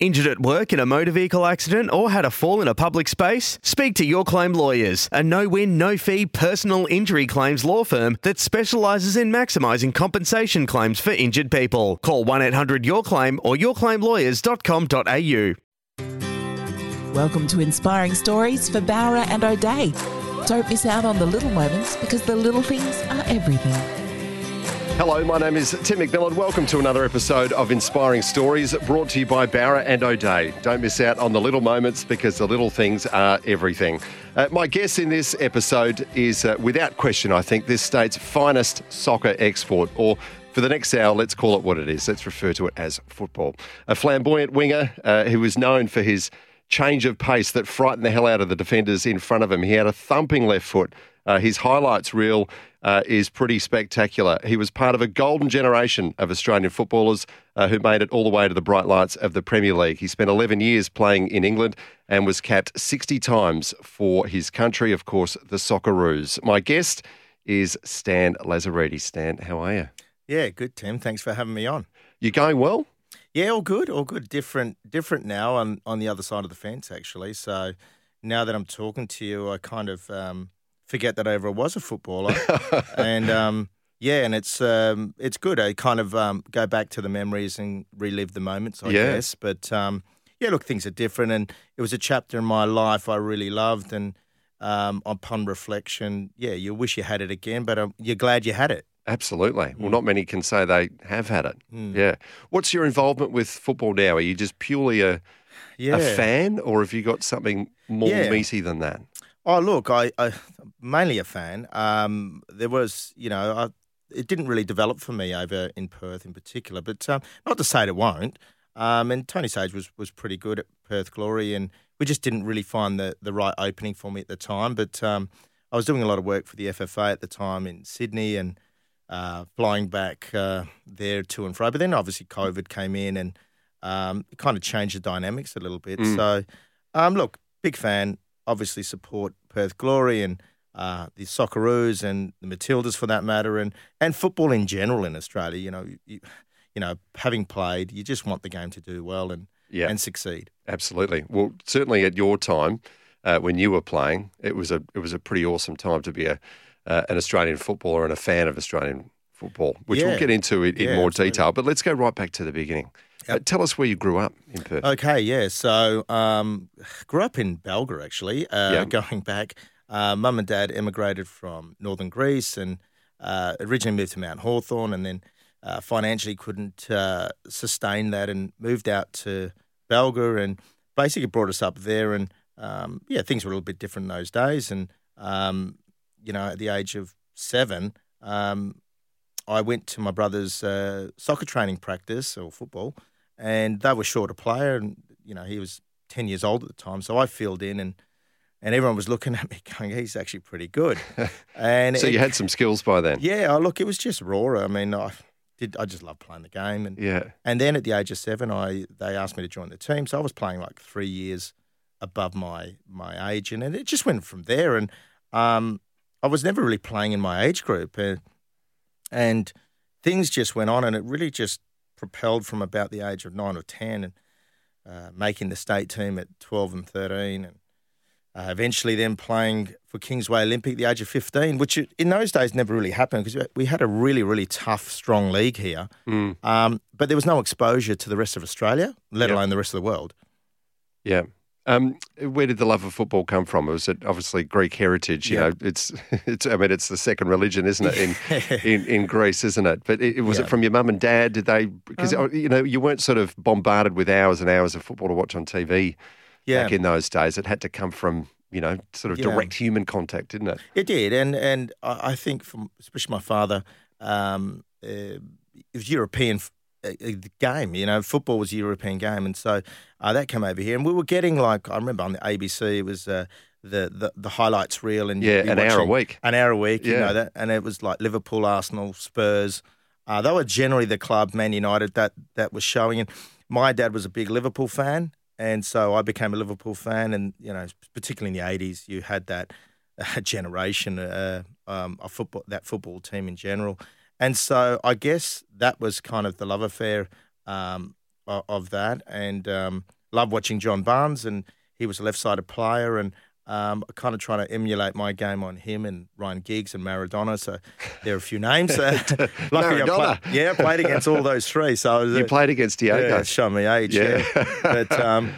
Injured at work in a motor vehicle accident or had a fall in a public space? Speak to Your Claim Lawyers, a no win, no fee personal injury claims law firm that specialises in maximising compensation claims for injured people. Call 1 800 Your Claim or yourclaimlawyers.com.au. Welcome to Inspiring Stories for Bowra and O'Dea. Don't miss out on the little moments because the little things are everything. Hello, my name is Tim McMillan. Welcome to another episode of Inspiring Stories brought to you by Bowra and O'Dea. Don't miss out on the little moments because the little things are everything. Uh, my guest in this episode is, uh, without question, I think, this state's finest soccer export, or for the next hour, let's call it what it is. Let's refer to it as football. A flamboyant winger uh, who was known for his change of pace that frightened the hell out of the defenders in front of him. He had a thumping left foot. Uh, his highlights reel uh, is pretty spectacular. He was part of a golden generation of Australian footballers uh, who made it all the way to the bright lights of the Premier League. He spent 11 years playing in England and was capped 60 times for his country, of course, the Socceroos. My guest is Stan Lazaridis. Stan, how are you? Yeah, good, Tim. Thanks for having me on. You going well? Yeah, all good, all good. Different, different now on on the other side of the fence, actually. So now that I'm talking to you, I kind of um, forget that I ever was a footballer, and um, yeah, and it's um, it's good. I kind of um, go back to the memories and relive the moments, I Yeah. guess. But um, yeah, look, things are different, and it was a chapter in my life I really loved, and um, upon reflection, yeah, you wish you had it again, but um, you're glad you had it. Absolutely. Well, not many can say they have had it. Yeah. What's your involvement with football now? Are you just purely a, Yeah, a fan, or have you got something more Yeah. meaty than that? Oh, look, I, I mainly a fan. Um, there was, you know, I, it didn't really develop for me over in Perth in particular, but um, not to say it won't. Um, and Tony Sage was was pretty good at Perth Glory, and we just didn't really find the the right opening for me at the time. But um, I was doing a lot of work for the FFA at the time in Sydney and uh, flying back uh, there to and fro. But then obviously COVID came in and um, it kind of changed the dynamics a little bit. So, um, look, big fan. Obviously, support Perth Glory and uh, the Socceroos and the Matildas for that matter, and and football in general in Australia. You know, you, you know, having played, you just want the game to do well and Yeah. and succeed. Absolutely. Well, certainly at your time, uh, when you were playing, it was a it was a pretty awesome time to be a uh, an Australian footballer and a fan of Australian football, which we'll get into in, in Yeah, more absolutely. detail. But let's go right back to the beginning. Uh, tell us where you grew up in Perth. Okay, yeah. So, um, grew up in Balga actually. Uh, Yeah. Going back, uh, mum and dad emigrated from northern Greece and uh, originally moved to Mount Hawthorn, and then uh, financially couldn't uh, sustain that and moved out to Balga and basically brought us up there. And um, yeah, things were a little bit different in those days. And um, you know, at the age of seven. Um, I went to my brother's uh, soccer training practice or football, and they were short a player, and you know he was ten years old at the time. So I filled in, and and everyone was looking at me, going, "He's actually pretty good." And so it- you had some skills by then. yeah, oh, look, it was just raw. I mean, I did. I just loved playing the game, and Yeah. and then at the age of seven, I they asked me to join the team. So I was playing like three years above my my age, and, and it just went from there. And um, I was never really playing in my age group, uh, and things just went on, and it really just propelled from about the age of nine or ten, and uh, making the state team at twelve and thirteen, and uh, eventually then playing for Kingsway Olympic at the age of 15, which in those days never really happened because we had a really, really tough, strong league here. Um, but there was no exposure to the rest of Australia, let Yep. alone the rest of the world. Yeah. Um, where did the love of football come from? Was it obviously Greek heritage? You Yeah. know, it's it's. I mean, it's the second religion, isn't it? In in, in Greece, isn't it? But it, was Yeah. it from your mum and dad? Did they? Because Um, you know, you weren't sort of bombarded with hours and hours of football to watch on TV Yeah, back in those days. It had to come from you know, sort of Yeah. direct human contact, didn't it? It did, and and I think from especially my father, um, uh, it was European a, a game. You know, football was a European game, and so uh, that came over here, and we were getting like I remember on the ABC it was. Uh, the, the, the highlights reel and Yeah, an hour a week. an hour a week, you know that, and it was like Liverpool, Arsenal, Spurs. Uh, they were generally the club, Man United, that that was showing. And my dad was a big Liverpool fan, and so I became a Liverpool fan. And you know, particularly in the eighties, you had that uh, generation uh, um, of football, that football team in general. And so I guess that was kind of the love affair um, of, that, and um, love watching John Barnes, and he was a left-sided player, and um, kind of trying to emulate my game on him and Ryan Giggs and Maradona. So there are a few names. Uh, luckily, I Maradona. played, yeah, played against all those three. So I was, You uh, played against Diego. yeah, show me age. Yeah, Yeah. but um,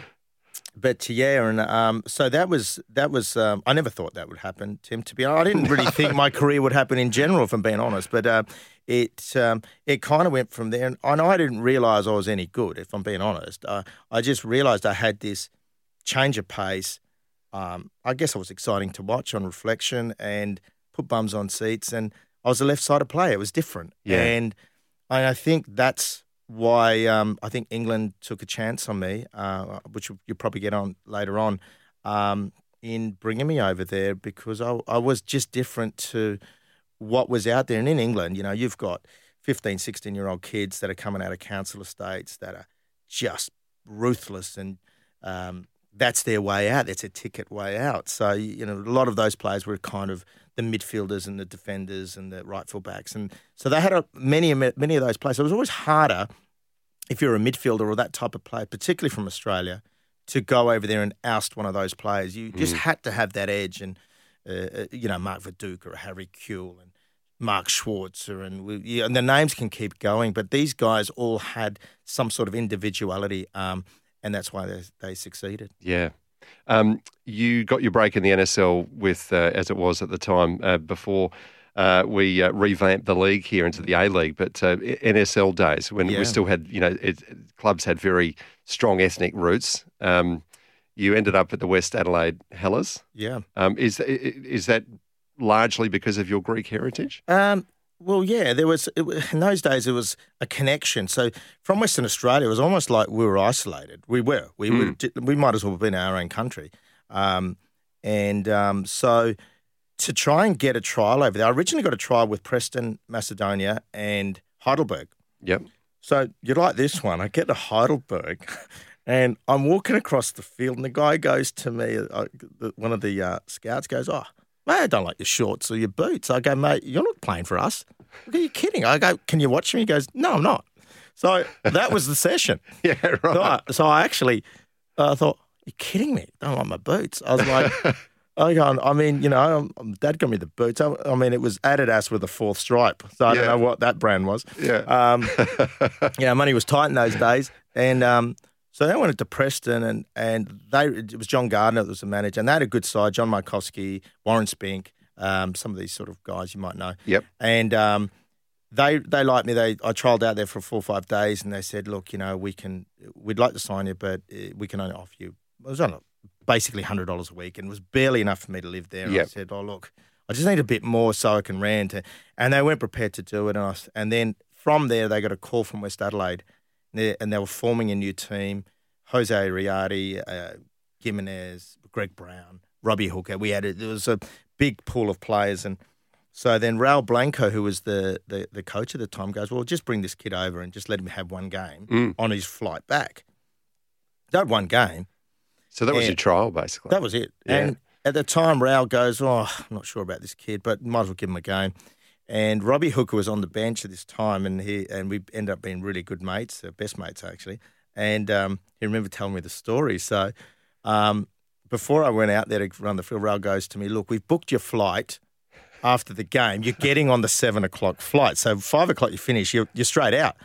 but yeah, and um, so that was that was. Um, I never thought that would happen, Tim. To be honest, I didn't really think my career would happen in general, if I'm being honest. But uh, it um, it kind of went from there, and, and I didn't realise I was any good, if I'm being honest. Uh, I just realised I had this change of pace. Um, I guess I was exciting to watch on reflection and put bums on seats, and I was a left-sided player. It was different, Yeah. and and I think that's why um, I think England took a chance on me, uh, which you'll probably get on later on, um, in bringing me over there because I, I was just different to what was out there. And in England, you know, you've got 15, 16 year old kids that are coming out of council estates that are just ruthless and um, that's their way out. That's a ticket way out. So, you know, a lot of those players were kind of the midfielders and the defenders and the right full backs. And so they had a, many, many of those players. So it was always harder if you're a midfielder or that type of player, particularly from Australia, to go over there and oust one of those players. You just had to have that edge. And, uh, uh, you know, Mark Viduka or Harry Kewell and Mark Schwarzer, and yeah, and the names can keep going, but these guys all had some sort of individuality, um, and that's why they, they succeeded. Yeah. Um, you got your break in the NSL with, uh, as it was at the time, uh, before uh, we uh, revamped the league here into the A League, but uh, NSL days when Yeah. we still had, you know, it, clubs had very strong ethnic roots. Um, you ended up at the West Adelaide Hellas. Yeah. Um, is is that largely because of your Greek heritage? Um, well, yeah, there was, it, in those days, there was a connection. So from Western Australia, it was almost like we were isolated. We were. We, were, we might as well have been our own country. Um, and um, so to try and get a trial over there, I originally got a trial with Preston, Macedonia, and Heidelberg. Yep. So you like this one? I get to Heidelberg, and I'm walking across the field, and the guy goes to me. Uh, one of the uh, scouts goes, "Oh, mate, I don't like your shorts or your boots." I go, "Mate, you're not playing for us. Are you kidding?" I go, "Can you watch me?" He goes, "No, I'm not." So that was the session. Yeah, So right. I, so I actually uh, thought, "You're kidding me? I Don't like my boots." I was like. I I mean, you know, um, um, Dad got me the boots. I, I mean, it was Adidas with a fourth stripe, so I Yeah. don't know what that brand was. Yeah. Um, yeah, money was tight in those days, and um, so they went to Preston, and and they it was John Gardner that was the manager, and they had a good side. John Markowski, Warren Spink, um, some of these sort of guys you might know. Yep. And um, they they liked me. They I trialed out there for four or five days, and they said, look, you know, we can we'd like to sign you, but uh, we can only offer you. It was on basically hundred dollars a week, and it was barely enough for me to live there. And I said, oh look, I just need a bit more so I can rent. And they weren't prepared to do it. And, I, and then from there, they got a call from West Adelaide, and they, and they were forming a new team. Jose Riardi, uh, Jimenez, Greg Brown, Robbie Hooker. We had a, there was a big pool of players, and so then Raul Blanco, who was the, the the coach at the time, goes, "Well, just bring this kid over and just let him have one game Mm. on his flight back." That one game. So that was Yeah. your trial, basically. That was it. Yeah. And at the time, Raul goes, "Oh, I'm not sure about this kid, but might as well give him a game." And Robbie Hooker was on the bench at this time, and he and we ended up being really good mates, uh, best mates actually. And um, he remembered telling me the story. So um, before I went out there to run the field, Raul goes to me, "Look, we've booked your flight." After the game, you're getting on the seven o'clock flight. So five o'clock you finish, you're, you're straight out.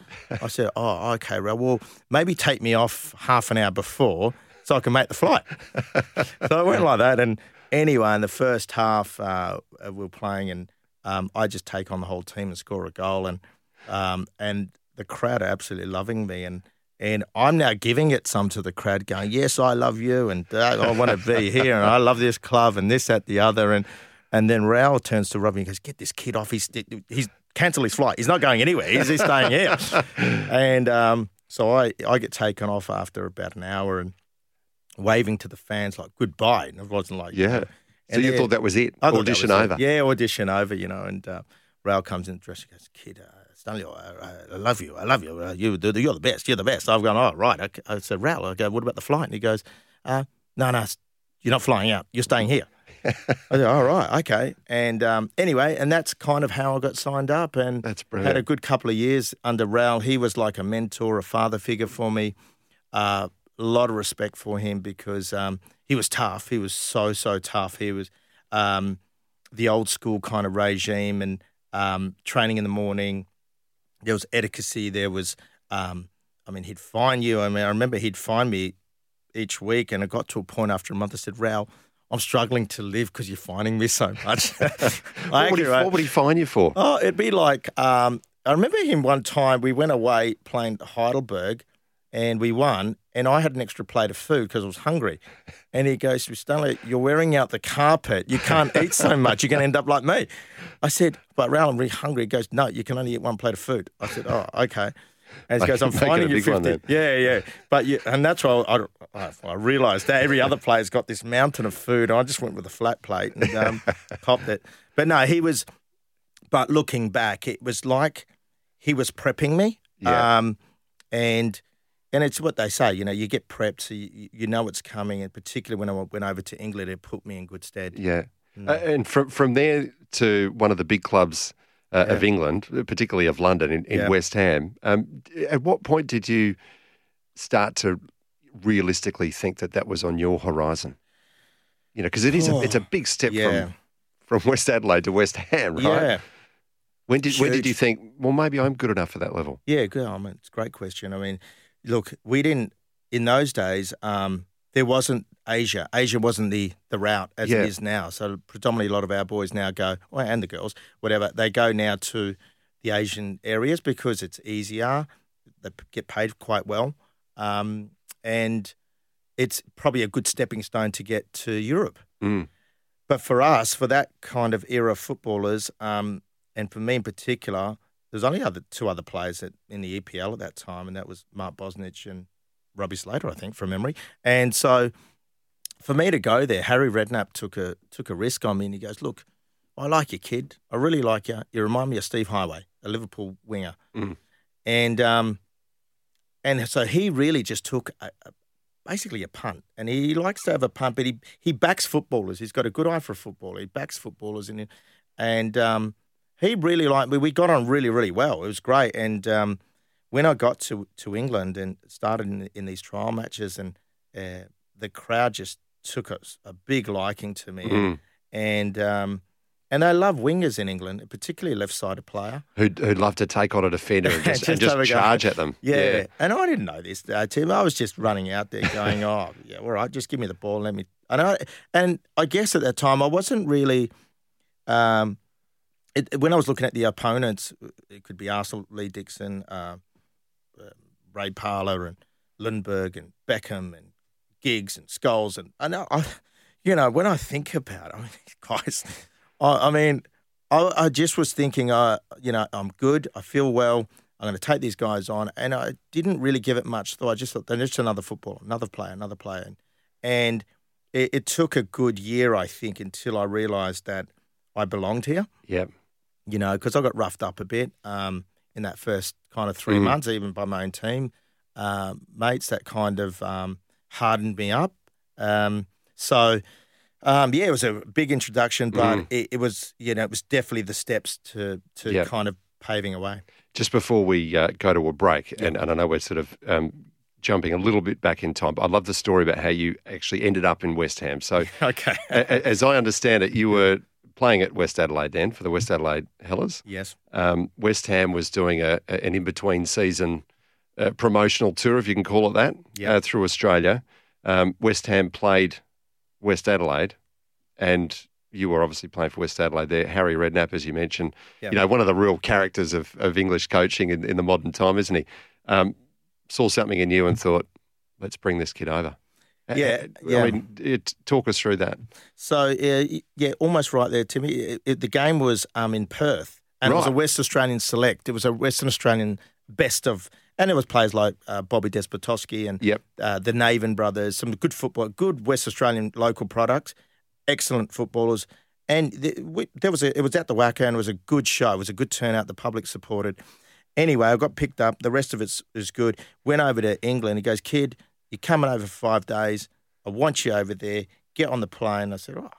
I said, "Oh, okay. Well, maybe take me off half an hour before so I can make the flight." so it went like that. And anyway, in the first half, uh, we were playing, and um, I just take on the whole team and score a goal, and um, and the crowd are absolutely loving me, and and I'm now giving it some to the crowd, going, "Yes, I love you, and uh, I want to be here, and I love this club, and this, that, the other," and and then Raul turns to Robbie and goes, "Get this kid off. He's he's cancel his flight. He's not going anywhere. He's staying here. and um, so I, I get taken off after about an hour and waving to the fans like goodbye. And it wasn't like, Yeah. So you then- thought that was it? I Audition was it. over. Yeah, audition over, you know. And uh, Raul comes in dressed, he goes, kid, uh, Stanley, I, I love you. I love you. Uh, you. You're the best. You're the best. I've gone, oh, right. Okay. I said, Raul, I go, what about the flight? And he goes, uh, no, no, you're not flying out. You're staying here. I said, all right, okay. And um, anyway, and that's kind of how I got signed up and That's brilliant. had a good couple of years under Raul. He was like a mentor, a father figure for me. Uh, a lot of respect for him because um, he was tough. He was so, so tough. He was um, the old school kind of regime and um, training in the morning. There was etiquette. There was, um, I mean, he'd fine you. I mean, I remember he'd fine me each week, and it got to a point after a month. I said, "Raul, I'm struggling to live because you're finding me so much." What would, he, actually- what would he fine you for? Oh, it'd be like um, I remember him one time. We went away playing Heidelberg, and we won. And I had an extra plate of food because I was hungry. And he goes to me, Stanley, you're wearing out the carpet. You can't eat so much. You're going to end up like me. I said, but Raul, I'm really hungry. He goes, no, you can only eat one plate of food. I said, oh, okay. And he goes, I'm finding you big one 50. then. Yeah, yeah. But you, and that's why I, I, I realised that every other player's got this mountain of food. I just went with a flat plate and um, copped it. But no, he was. But looking back, it was like he was prepping me. Yeah. Um, and and it's what they say, you know, you get prepped, so you, you know it's coming. And particularly when I went over to England, it put me in good stead. Yeah. Mm. Uh, and from from there to one of the big clubs uh, of England, particularly of London in, in Yeah. West Ham. Um, at what point did you start to realistically think that that was on your horizon? You know, because it is a, it's a big step Yeah. from from West Adelaide to West Ham, right? Yeah. When did when did you think? Well, maybe I'm good enough for that level. Yeah, good. I mean, it's a great question. I mean, look, we didn't in those days. Um, there wasn't Asia. Asia wasn't the the route as Yeah. it is now. So predominantly, a lot of our boys now go, well, and the girls, whatever, they go now to the Asian areas because it's easier. They get paid quite well, um, and it's probably a good stepping stone to get to Europe. Mm. But for us, for that kind of era footballers, um, and for me in particular, there's only other two other players that, in the EPL at that time, and that was Mark Bosnich and Robbie Slater, I think, from memory. And so, for me to go there, Harry Redknapp took a took a risk on me, and he goes, "Look, I like you, kid. I really like you. You remind me of Steve Heighway, a Liverpool winger." Mm. And um, and so he really just took a, a, basically a punt, and he likes to have a punt, but he he backs footballers. He's got a good eye for a footballer. He backs footballers, and and um, he really liked me. We got on really really well. It was great, and um, when I got to to England and started in, in these trial matches, and uh, the crowd just took a, a big liking to me, Mm. and um, and they love wingers in England, particularly a left-sided player. Who'd, who'd love to take on a defender and just, Just have just charge at them? Yeah. And I didn't know this, uh, Tim. I was just running out there going, oh, yeah, all right, just give me the ball. Let me. And I, and I guess at that time, I wasn't really. Um, it, when I was looking at the opponents, it could be Arsenal, Lee Dixon, uh, uh, Ray Parlour, and Ljungberg, and Beckham, and Giggs, and Scholes. And I know, I, you know, when I think about it, I mean, guys, I, I mean, I, I just was thinking, uh, you know, I'm good. I feel well. I'm going to take these guys on. And I didn't really give it much thought. I just thought, they're just another footballer, another player, another player. And, and it, it took a good year, I think, until I realised that I belonged here, Yeah. You know, because I got roughed up a bit um, in that first kind of three Mm. months, even by my own team um, mates that kind of um, hardened me up. Um, so, um, yeah, it was a big introduction, but Mm. it, it was, you know, it was definitely the steps to to Yep. kind of paving a way. Just before we uh, go to a break, and, and I know we're sort of um, jumping a little bit back in time, but I love the story about how you actually ended up in West Ham. So, Okay. as I understand it, you were playing at West Adelaide then for the West Adelaide Hellas. yes. Um, West Ham was doing a, a- an in between season uh, promotional tour, if you can call it that, Yeah. uh, through Australia. Um, West Ham played West Adelaide, and you were obviously playing for West Adelaide there. Harry Redknapp, as you mentioned, Yeah. you know, one of the real characters of, of English coaching in, in the modern time, isn't he? Um, saw something in you and thought, let's bring this kid over. Yeah, Uh, yeah. I mean, it, talk us through that. So uh, yeah, almost right there, Timmy. It, it- the game was um, in Perth, and it was a West Australian select. It was a Western Australian best of, and it was players like uh, Bobby Despotovski and Yep. uh, the Naven brothers, some good football, good West Australian local products, excellent footballers. And the, we, there was a, it was at the WACA and it was a good show. It was a good turnout. The public supported. Anyway, I got picked up. The rest of it is good. Went over to England. He goes, kid, you're coming over for five days. I want you over there. Get on the plane. I said, oh,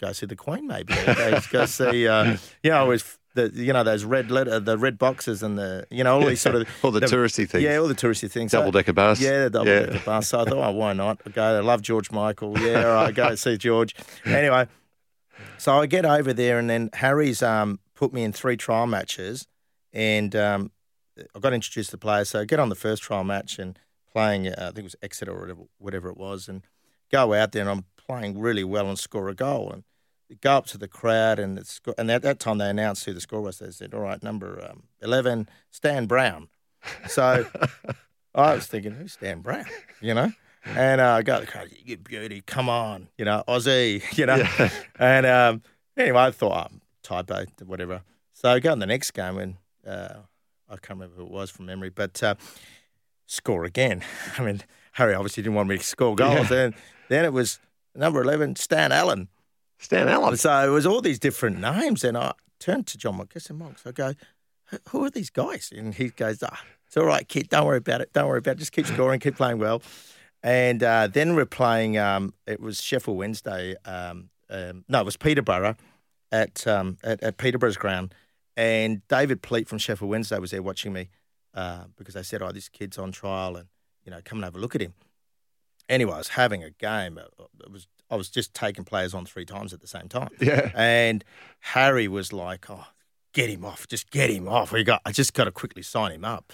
go see the Queen maybe. Go, go see, uh, you know, with the you know those red letter, the red boxes and the you know all these sort of All the touristy things. Yeah, all the touristy things. Double-decker bus. Yeah, the double Yeah. decker bus. So I thought, oh, why not? I go. I love George Michael. Yeah, all right, go see George. Anyway, so I get over there, and then Harry's um, put me in three trial matches, and um, I got introduced to players. So I get on the first trial match and playing, uh, I think it was Exeter or whatever, whatever it was, and go out there and I'm playing really well and score a goal. And go up to the crowd, and it's, and at that time they announced who the score was. They said, all right, number um, 11, Stan Brown. So I was thinking, who's Stan Brown? You know? And uh, I go to the crowd, you beauty, come on, you know, Aussie, you know. And um, anyway, I thought, oh, typo, whatever. So I go in the next game, and uh, I can't remember who it was from memory, but uh, score again. I mean, Harry obviously didn't want me to score goals. And then it was number 11, Stan Allen. Stan Allen. So it was all these different names. And I turned to John Moncur. I said, Monks, I go, "Who- who are these guys? And he goes, ah, it's all right, kid. Don't worry about it. Don't worry about it. Just keep scoring, keep playing well. And uh, then we're playing, um, it was Sheffield Wednesday. Um, um, no, it was Peterborough at, um, at, at Peterborough's ground. And David Pleat from Sheffield Wednesday was there watching me uh, because they said, oh, this kid's on trial and, you know, come and have a look at him. Anyway, I was having a game. It was I was just taking players on three times at the same time. Yeah. And Harry was like, "Oh, get him off! Just get him off! We got. I just got to quickly sign him up."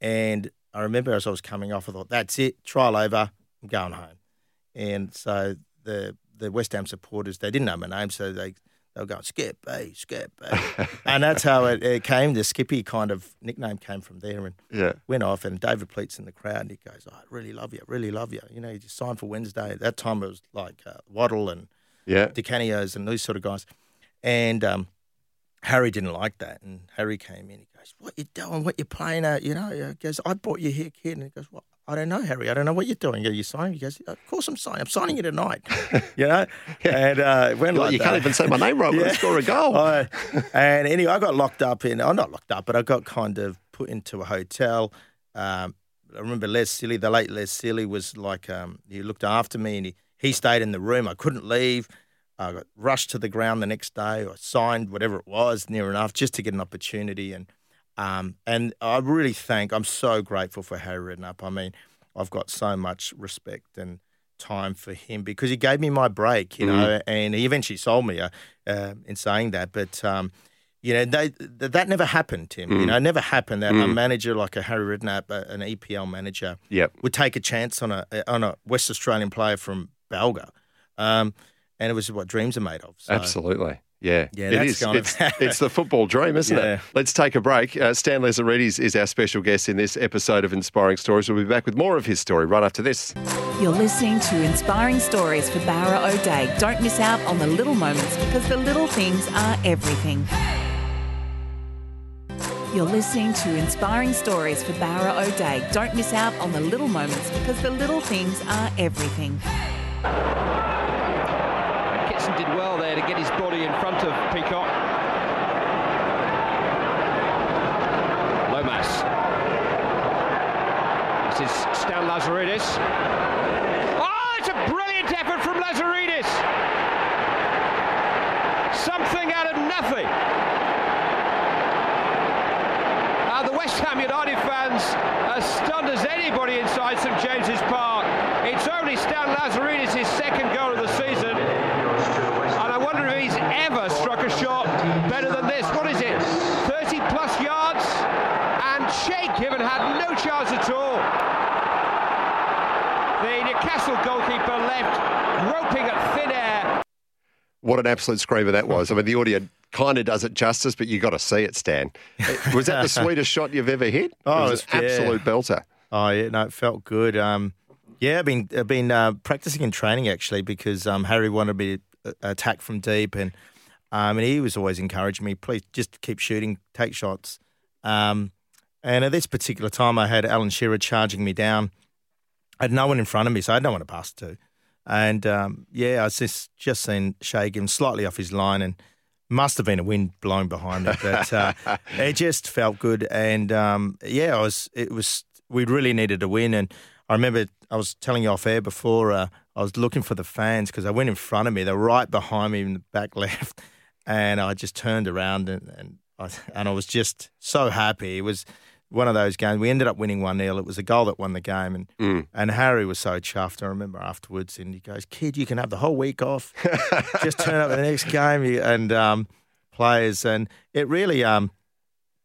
And I remember as I was coming off, I thought, "That's it. Trial over. I'm going home." And so the the West Ham supporters they didn't know my name, so they they were going Skip, hey, Skip, hey. and that's how it, it came. The Skippy kind of nickname came from there, and Yeah. went off. And David Pleat's in the crowd, and he goes, oh, "I really love you, really love you." You know, he just signed for Wednesday. At that time, it was like uh, Waddle and Yeah. Di Canios and these sort of guys. And um, Harry didn't like that. And Harry came in. He goes, "What you doing? What you playing at? You know?" He goes, "I brought you here, kid." And he goes, "What?" I don't know, Harry. I don't know what you're doing. Are you signing? He goes, "Of course I'm signing. I'm signing you tonight." you know. And uh, You're like you that. can't even say my name right when I Yeah. score a goal. I- and anyway, I got locked up in. I'm not locked up, but I got kind of put into a hotel. Um, I remember Les Sealey, the late Les Sealey, was like um, he looked after me, and he he stayed in the room. I couldn't leave. I got rushed to the ground the next day. I signed whatever it was, near enough, just to get an opportunity. And um, and I really thank. I'm so grateful for Harry Redknapp. I mean, I've got so much respect and time for him because he gave me my break, you know, and he eventually sold me uh, uh, in saying that. But um, you know, they, th- that never happened, Tim. You know, it never happened that a manager like a Harry Redknapp, uh, an EPL manager, Yep. would take a chance on a on a West Australian player from Balga, um, and it was what dreams are made of. So. Absolutely. Yeah, Yeah, it that's is. It's, it's the football dream, isn't Yeah. it? Let's take a break. Uh, Stan Lazaridis is our special guest in this episode of Inspiring Stories. We'll be back with more of his story right after this. You're listening to Inspiring Stories for Bowra O'Dea. Don't miss out on the little moments because the little things are everything. You're listening to Inspiring Stories for Bowra O'Dea. Don't miss out on the little moments because the little things are everything. Did well there to get his body in front of Peacock. Lomas. This is Stan Lazaridis. Oh, it's a brilliant effort from Lazaridis. Something out of nothing. Uh, the West Ham United fans as stunned as anybody inside St James's Park. It's only Stan Lazaridis' second goal of the season. And I wonder if he's ever struck a shot better than this. What is it? 30 plus yards? And Sheikh Given had no chance at all. The Newcastle goalkeeper left groping at thin air. What an absolute screamer that was. I mean, the audio kind of does it justice, but you got to see it, Stan. Was that the sweetest shot you've ever hit? Oh, it it was was- an yeah. absolute belter. Oh yeah, no, it felt good. Um, yeah, I've been I've been uh, practicing and training actually because um, Harry wanted me to uh, attack from deep, and Um, and he was always encouraging me, please just keep shooting, take shots. Um, and at this particular time, I had Alan Shearer charging me down. I had no one in front of me, so I had no one to pass to. And um, yeah, I was just just seen Shay Given slightly off his line, and must have been a wind blowing behind me, but uh, it just felt good. And um, yeah, I was. It was. We really needed a win, and I remember I was telling you off air before. Uh, I was looking for the fans because I went in front of me. They're right behind me in the back left, and I just turned around and and I, and I was just so happy. It was one of those games. We ended up winning 1 0. It was a goal that won the game. And Mm. and Harry was so chuffed. I remember afterwards, and he goes, Kid, you can have the whole week off. Just turn up the next game. And um, players. And it really um,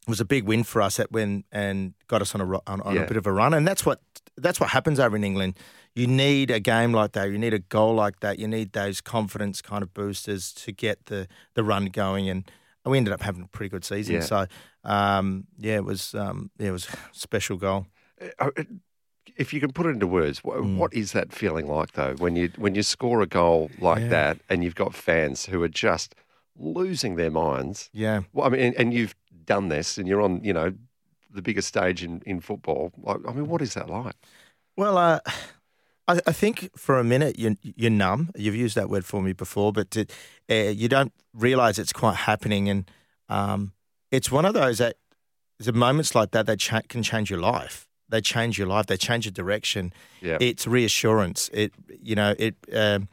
was a big win for us at when and got us on a on, on Yeah. a bit of a run. And that's what that's what happens over in England. You need a game like that. You need a goal like that. You need those confidence kind of boosters to get the the run going. And we ended up having a pretty good season. Yeah. So um, yeah, it was um, yeah, it was a special goal. Uh, uh, If you can put it into words, Mm. what is that feeling like though when you when you score a goal like Yeah. that and you've got fans who are just losing their minds? Yeah. Well, I mean, and, and you've done this, and you're on, you know, the biggest stage in in football. Like, I mean, what is that like? Well, uh, I, I think for a minute you, you're numb. You've used that word for me before, but it, uh, you don't realise it's quite happening. And um, it's one of those that the moments like that that cha- can change your life. They change your life. They change your direction. Yeah. It's reassurance. It you know it um,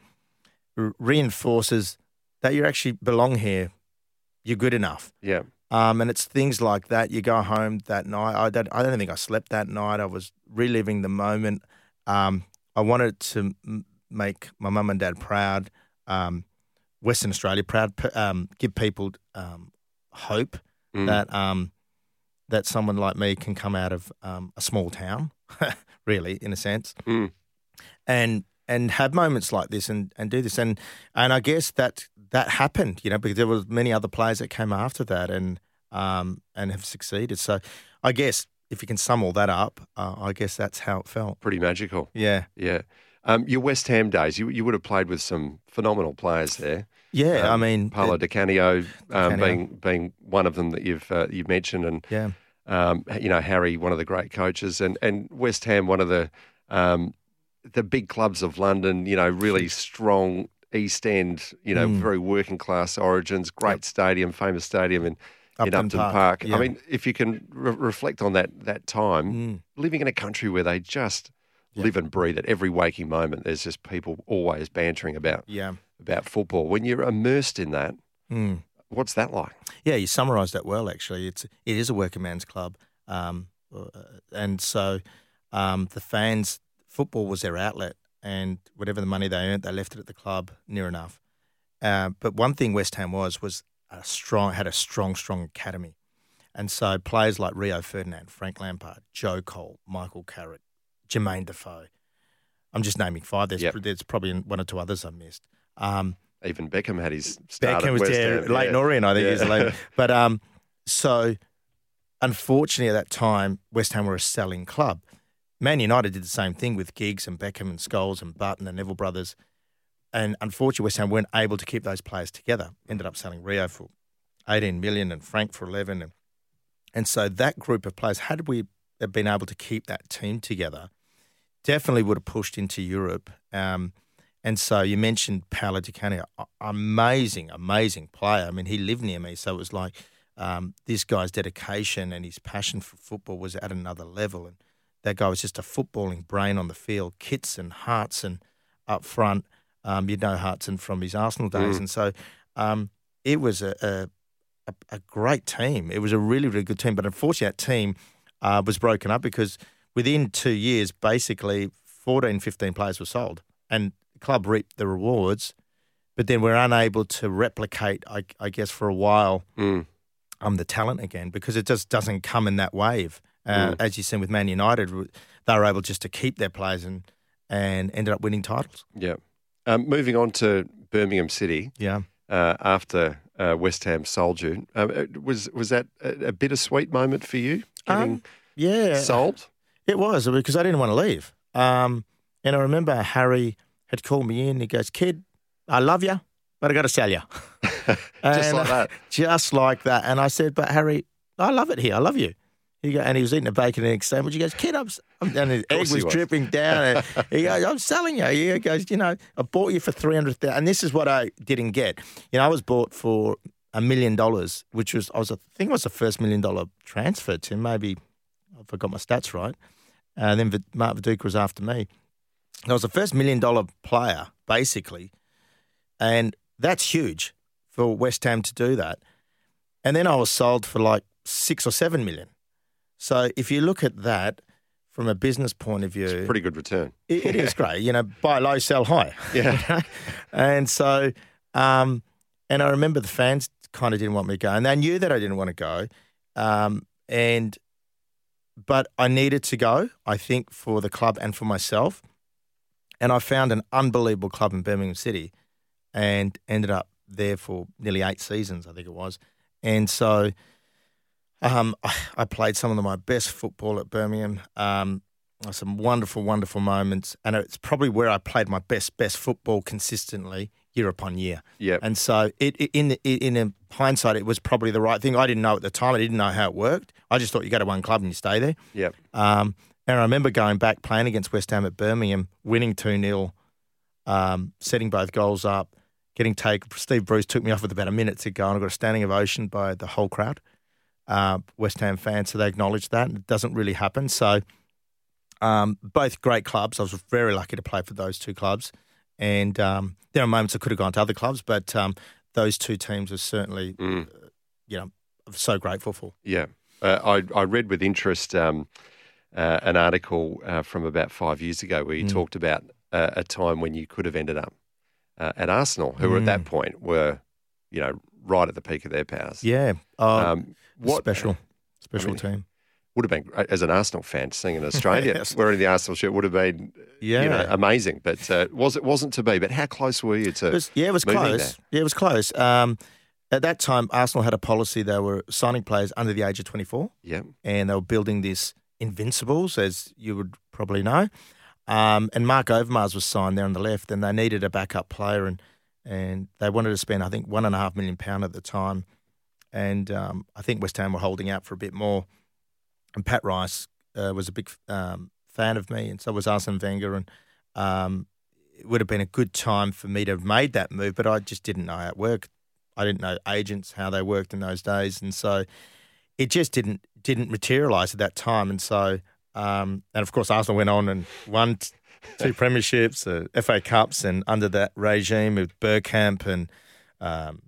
reinforces that you actually belong here. You're good enough. Yeah. Um, and it's things like that. You go home that night. I don't, I don't think I slept that night. I was reliving the moment. Um, I wanted to m- make my mum and dad proud, um, Western Australia proud, p- um, give people um, hope Mm. that um, that someone like me can come out of um, a small town, really, in a sense, Mm. and and have moments like this and, and do this and and I guess that that happened, you know, because there was many other players that came after that and um and have succeeded. So I guess if you can sum all that up, uh, I guess that's how it felt. Pretty magical. Yeah, Yeah. Um, your West Ham days, you, you would have played with some phenomenal players there. yeah. I Um, mean, Paolo Di Canio, um, being being one of them that you've uh, you've mentioned, and yeah, um, you know Harry, one of the great coaches, and and West Ham, one of the um, the big clubs of London. You know, really strong East End. You know, Mm. very working class origins. Great stadium, famous stadium in in Upton Upton Park, Park. yeah. I mean, if you can re- reflect on that that time, Mm. living in a country where they just live and breathe it every waking moment. There's just people always bantering about yeah, about football. When you're immersed in that, mm. what's that like? yeah. You summarised that well. Actually, it's it is a working man's club, um, uh, and so um, the fans, football was their outlet, and whatever the money they earned, they left it at the club near enough. Uh, but one thing West Ham was was a strong had a strong, strong academy, and so players like Rio Ferdinand, Frank Lampard, Joe Cole, Michael Carrick, Jermaine Defoe. I'm just naming five. There's, Yep. there's probably one or two others I missed. Um, Even Beckham had his start Beckham at was West there, Ham. late yeah. Orient, I think, Yeah. years later. But um, so unfortunately, at that time, West Ham were a selling club. Man United did the same thing with Giggs and Beckham and Scholes and Barton and Neville brothers. And unfortunately, West Ham weren't able to keep those players together. Ended up selling Rio for 18 million and Frank for 11. And, and so that group of players, had we been able to keep that team together, definitely would have pushed into Europe. Um, and so you mentioned Paolo Di Canio, amazing, amazing player. I mean, he lived near me, so it was like um, this guy's dedication and his passion for football was at another level. And that guy was just a footballing brain on the field, Kitson Hartson up front. Um, you know Hartson from his Arsenal days, and so um, it was a, a a, a great team. It was a really, really good team. But unfortunately, that team uh, was broken up because within two years, basically 14, 15 players were sold. And the club reaped the rewards, but then we're unable to replicate, I, I guess, for a while, Mm. um, the talent again because it just doesn't come in that wave. Uh, Mm. As you've seen with Man United, they were able just to keep their players and, and ended up winning titles. Yeah. Um, moving on to Birmingham City Yeah. uh, after uh, West Ham sold you, um, uh, was was that a, a bittersweet moment for you getting Um, Yeah. sold? It was because I didn't want to leave. Um, and I remember Harry had called me in. He goes, "Kid, I love you, but I got to sell you." And, like that. just like that. And I said, "But Harry, I love it here. I love you." He go, and he was eating a bacon and egg sandwich. He goes, "Kid, I'm," s-" and his egg was, was. dripping down. And he goes, "I'm selling you." He goes, "You know, I bought you for three hundred thousand, and this is what I didn't get. You know, I was bought for a million dollars, which was I was I think it was the first million dollar transfer to. Maybe if I got my stats right. And then Mark Viduka was after me. I was the first million dollar player, basically, and that's huge for West Ham to do that. And then I was sold for like six or seven million. So if you look at that from a business point of view, it's a Pretty good return. it, it is great. You know, buy low, sell high. Yeah. and so, um, and I remember the fans kind of didn't want me to go, and they knew that I didn't want to go. Um, and but I needed to go. I think for the club and for myself. And I found an unbelievable club in Birmingham City, and ended up there for nearly eight seasons. I think it was. And so, um, I, played some of my best football at Birmingham. Um, some wonderful, wonderful moments, and it's probably where I played my best, best football consistently year upon year. Yep. And so, it, it in in in hindsight, it was probably the right thing. I didn't know at the time. I didn't know how it worked. I just thought you go to one club and you stay there. Yep. Um, and I remember going back playing against West Ham at Birmingham, winning 2 0, um, setting both goals up, getting taken. Steve Bruce took me off with about a minute to go, and I got a standing ovation by the whole crowd, uh, West Ham fans. So they acknowledged that. It doesn't really happen. So um, both great clubs. I was very lucky to play for those two clubs. And um, there are moments I could have gone to other clubs, but um, those two teams are certainly, Mm. uh, you know, so grateful for. Yeah. Uh, I, I read with interest um, uh, an article uh, from about five years ago where you Mm. talked about uh, a time when you could have ended up uh, at Arsenal, who at that point were, you know, right at the peak of their powers. Mm. Yeah. Oh, Um, what special, special mean, team. would have been as an Arsenal fan seeing in Australia Yes. wearing the Arsenal shirt would have been Yeah. you know, amazing. But uh, was it wasn't to be? But how close were you to? It was, yeah, it was close. there? Yeah, it was close. Um, at that time, Arsenal had a policy they were signing players under the age of 24, yeah, and they were building this Invincibles, as you would probably know. Um, and Mark Overmars was signed there on the left, and they needed a backup player, and and they wanted to spend, I think, one and a half million pound at the time, and um, I think West Ham were holding out for a bit more. And Pat Rice uh, was a big um, fan of me, and so was Arsene Wenger, and um, it would have been a good time for me to have made that move, but I just didn't know how it worked. I didn't know agents how they worked in those days, and so it just didn't didn't materialise at that time. And so, um, and of course, Arsenal went on and won two premierships, uh, FA Cups, and under that regime with Bergkamp and um,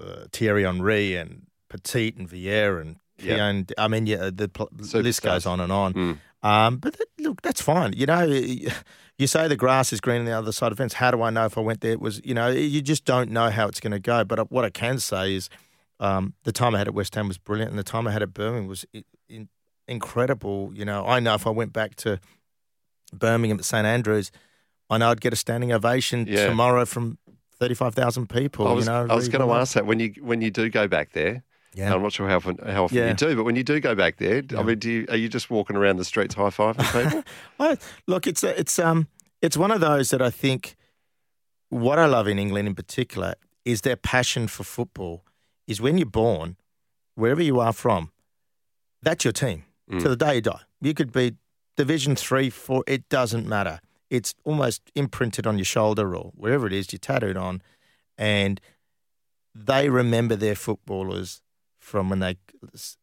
uh, Thierry Henry and Petit and Vieira and. I mean, yeah, the pl- list goes on and on. Mm. Um, but that, look, that's fine. You know, you say the grass is green on the other side of the fence. How do I know if I went there? It was, you know, you just don't know how it's going to go. But what I can say is um, the time I had at West Ham was brilliant, and the time I had at Birmingham was in, incredible. You know, I know if I went back to Birmingham at St Andrews, I know I'd get a standing ovation Yeah. tomorrow from 35,000 people. I was you know, I was going to ask that when you when you do go back there. Yeah. I'm not sure how often, how often Yeah. you do, but when you do go back there, I mean, do you, are you just walking around the streets high fiving people? I, look, it's a, it's um it's one of those that I think what I love in England in particular is their passion for football. Is when you're born, wherever you are from, that's your team Mm. to the day you die. You could be Division three, four. It doesn't matter. It's almost imprinted on your shoulder or wherever it is. You're tattooed on, and they remember their footballers from when they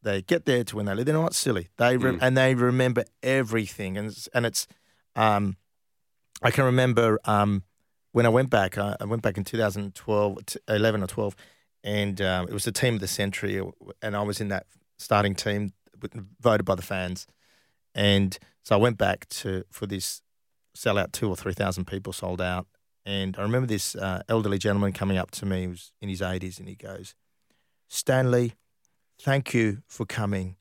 they get there to when they leave. They're not silly. They re- Mm. and they remember everything, and it's, and it's. Um, I can remember um, when I went back. I, I went back in 2012, t- 11 or 12, and um, it was the team of the century, and I was in that starting team voted by the fans, and so I went back to for this sellout two or three thousand people sold out, and I remember this uh, elderly gentleman coming up to me, he was in his eighties, and he goes, "Stanley, thank you for coming.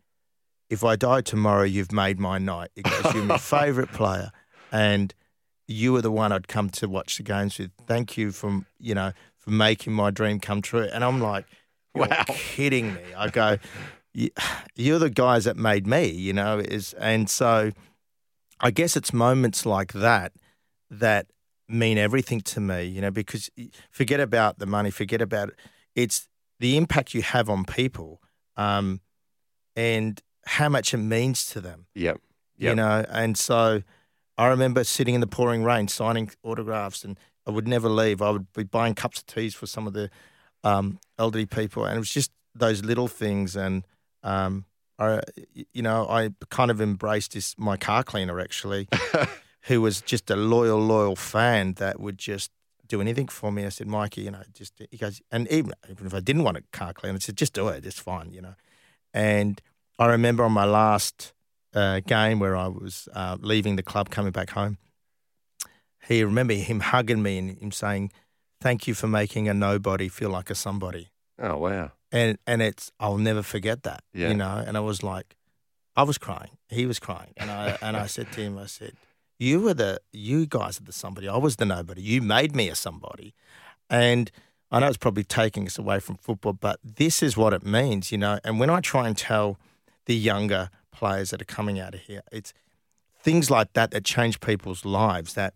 If I die tomorrow, you've made my night." He goes, "You're my favourite player, and you were the one I'd come to watch the games with. Thank you for you know for making my dream come true." And I'm like, "You're Wow. kidding me!" I go, "You- "You're the guys that made me," you know. Is and so, I guess it's moments like that that mean everything to me, you know, because forget about the money, forget about it's the impact you have on people, um, and how much it means to them. Yep. You know, and so I remember sitting in the pouring rain signing autographs, and I would never leave. I would be buying cups of teas for some of the um, elderly people, and it was just those little things. And um, I, you know, I kind of embraced this my car cleaner actually, who was just a loyal, loyal fan that would just do anything for me. I said, Mikey, you know, just he goes, and even even if I didn't want a car cleaner, I said, just do it, it's fine, you know. And I remember on my last uh, game where I was uh, leaving the club, coming back home, he remember him hugging me and him saying, "Thank you for making a nobody feel like a somebody." Oh wow. And and it's I'll never forget that, Yeah. you know. And I was like, I was crying, he was crying, and I and I said to him, I said, "You were the you guys are the somebody. I was the nobody. You made me a somebody." And I know it's probably taking us away from football, but this is what it means, you know. And when I try and tell the younger players that are coming out of here, it's things like that that change people's lives. That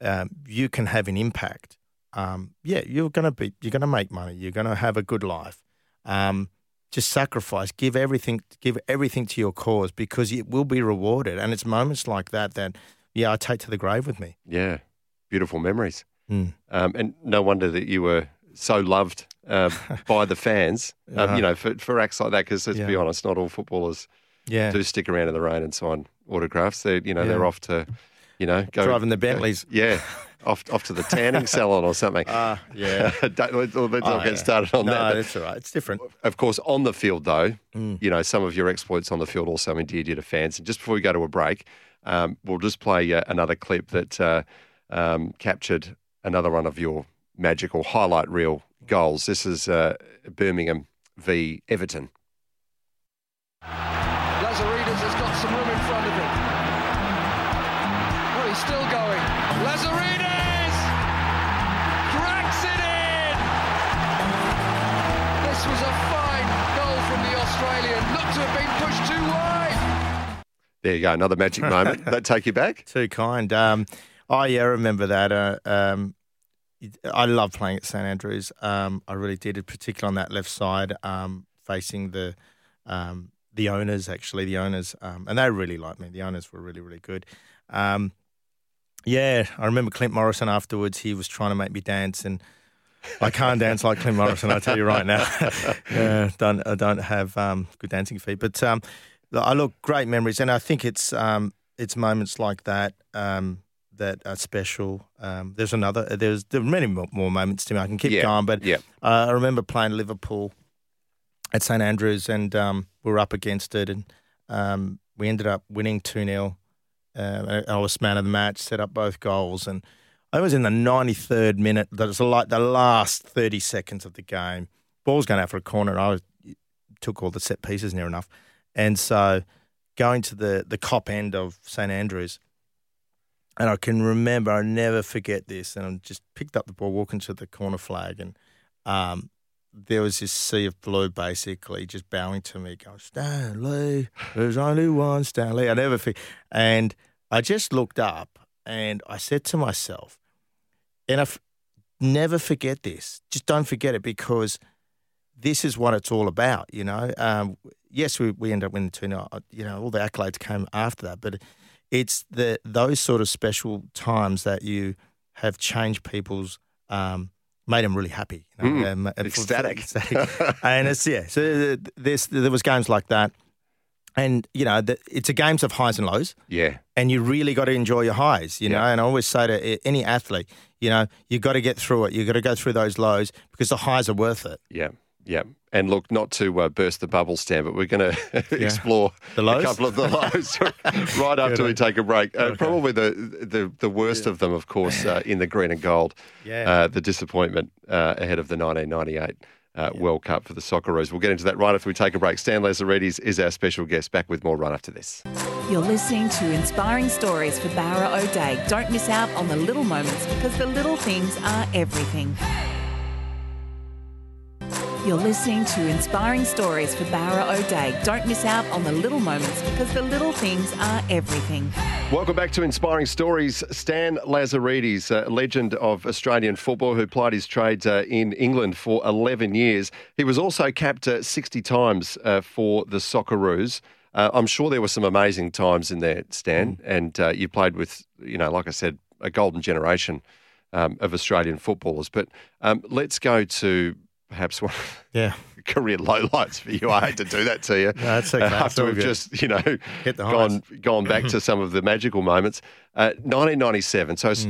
um, you can have an impact. Um, yeah, you're gonna be, you're gonna make money. You're gonna have a good life. Um, just sacrifice, give everything, give everything to your cause because it will be rewarded. And it's moments like that that, yeah, I take to the grave with me. Yeah. Beautiful memories. Mm. Um, and no wonder that you were so loved uh, by the fans. Um, Yeah. you know, for, for acts like that, because let's be honest, not all footballers Yeah, do stick around in the rain and sign autographs. They, you know, Yeah. they're off to, you know, go driving the go- Bentleys. yeah, off off to the tanning salon or something. Ah, yeah. Don't- let's let's Oh, not get yeah. started on no, that. but- that's all right. It's different. of course, on the field, though, Mm. you know, some of your exploits on the field also endeared you to fans. And just before we go to a break, um, we'll just play uh, another clip that uh, um, captured another one of your magical highlight reel goals. This is uh, Birmingham v Everton. There you go, another magic moment. that take you back? Too kind. Um, oh yeah, remember that. Uh, um, I love playing at St Andrews. Um, I really did, particularly on that left side, um, facing the um, the owners. Actually, the owners, um, and they really liked me. The owners were really, really good. Um, yeah, I remember Clint Morrison afterwards. He was trying to make me dance, and I can't dance like Clint Morrison. I tell you right now, uh, don't I don't have um, good dancing feet. But um, I look great memories, and I think it's um, it's moments like that um, that are special. Um, there's another. There's there are many more moments to me. I can keep Yeah, going, but yeah. uh, I remember playing Liverpool at St Andrews, and um, we were up against it, and um, we ended up winning two 0 uh, I was man of the match, set up both goals, and I was in the 93rd minute. That was like the last 30 seconds of the game. Ball's going out for a corner. and I was, took all the set pieces near enough, and so going to the the Kop end of St Andrews. And I can remember, I never forget this. And I just picked up the ball, walking to the corner flag, and um, there was this sea of blue basically just bowing to me, going, Stanley, there's only one Stanley. I never forget. And I just looked up and I said to myself, and I f- never forget this. Just don't forget it because this is what it's all about, you know. Um, yes, we, we ended up winning 2 0. You know, all the accolades came after that, but it's the those sort of special times that you have changed people's um, made them really happy. You know, Mm, um, ecstatic. ecstatic. and it's yeah. So there's there was games like that, and you know the, it's a games of highs and lows, Yeah. and you really got to enjoy your highs. You know, Yeah. and I always say to any athlete, you know, you got to get through it. You got to go through those lows because the highs are worth it. Yeah, yeah. And look, not to uh, burst the bubble, Stan, but we're going to explore The lows? a couple of the lows right after we take a break. Uh, Probably the, the the worst of them, of course, uh, in the green and gold. Yeah. Uh, the disappointment uh, ahead of the 1998 uh, World Cup for the Socceroos. We'll get into that right after we take a break. Stan Lazaridis is our special guest. Back with more right after this. You're listening to Inspiring Stories for Bowra O'Dea. Don't miss out on the little moments because the little things are everything. You're listening to Inspiring Stories for Bowra O'Dea. Don't miss out on the little moments because the little things are everything. Welcome back to Inspiring Stories. Stan Lazaridis, a legend of Australian football who plied his trade uh, in England for 11 years. He was also capped uh, 60 times uh, for the Socceroos. Uh, I'm sure there were some amazing times in there, Stan, and uh, you played with, you know, like I said, a golden generation um, of Australian footballers. But um, let's go to perhaps one Yeah. career lowlights for you. I hate to do that to you. No, that's okay. It's after we've good. just, you know, Hit the gone gone back to some of the magical moments. Uh, 1997. So. Aus-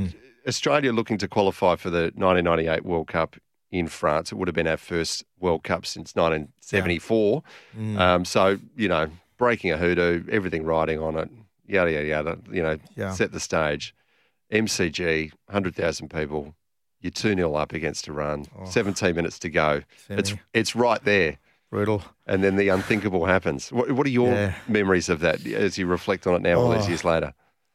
Australia looking to qualify for the 1998 World Cup in France. It would have been our first World Cup since 1974. Hmm. Um, so you know, breaking a hoodoo, everything riding on it, yada yada yada. You know, Yeah. set the stage. MCG, 100,000 people. You're 2 0 up against Iran. Oh. 17 minutes to go. It's Semi. it's right there. Brutal. And then the unthinkable happens. What, what are your Yeah. memories of that as you reflect on it now, all these Oh. years later?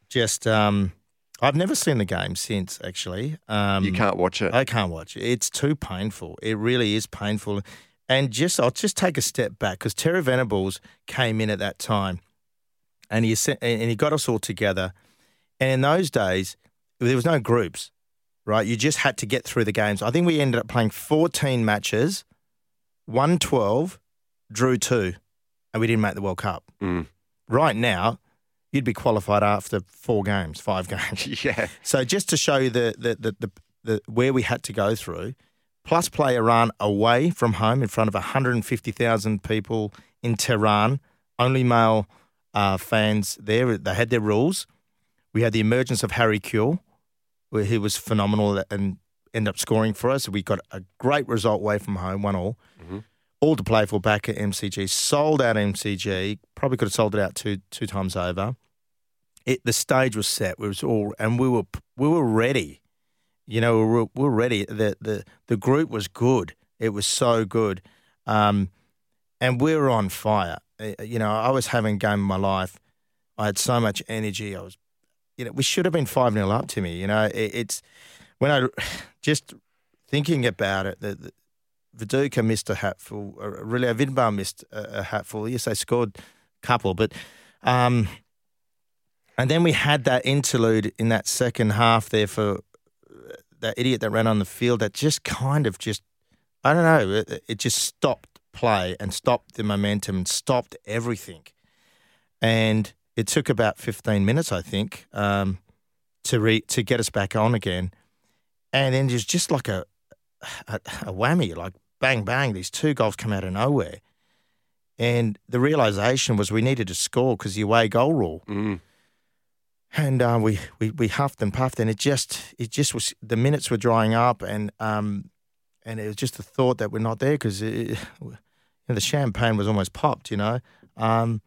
Just, um, I've never seen the game since, actually. Um, you can't watch it. I can't watch it. It's too painful. It really is painful. And just, I'll just take a step back because Terry Venables came in at that time, and he and he got us all together. And in those days, there was no groups, right? You just had to get through the games. I think we ended up playing 14 matches, won 12, drew two, and we didn't make the World Cup. Mm. Right now, you'd be qualified after four games, five games. yeah. So just to show you the the, the, the, the where we had to go through, plus play Iran away from home in front of 150,000 people in Tehran, only male uh, fans there. They had their rules. We had the emergence of Harry Kewell, where he was phenomenal and ended up scoring for us. We got a great result away from home, one all. All to play for back at MCG. Sold out MCG. Probably could have sold it out two two times over it the stage was set. We was all and we were we were ready. You know, we were, we were ready. The the the group was good. It was so good, um, and we were on fire. Uh, You know, I was having a game of my life. I had so much energy. I was, you know, we should have been five 0 up to me. You know, it, it's when I just thinking about it. The, Viduka missed a hatful. Really, Vidmar missed a, a hatful. Yes, they scored a couple, but. Um, and then we had that interlude in that second half there for uh, that idiot that ran on the field that just kind of just, I don't know, it, it just stopped play and stopped the momentum and stopped everything. And it took about 15 minutes, I think, um, to re- to get us back on again. And then just just like a, a a whammy, like bang bang, these two goals come out of nowhere. And the realization was we needed to score because the away goal rule Mm. and uh, we, we we huffed and puffed, and it just it just was the minutes were drying up, and um and it was just the thought that we're not there because you know, the champagne was almost popped, you know, um,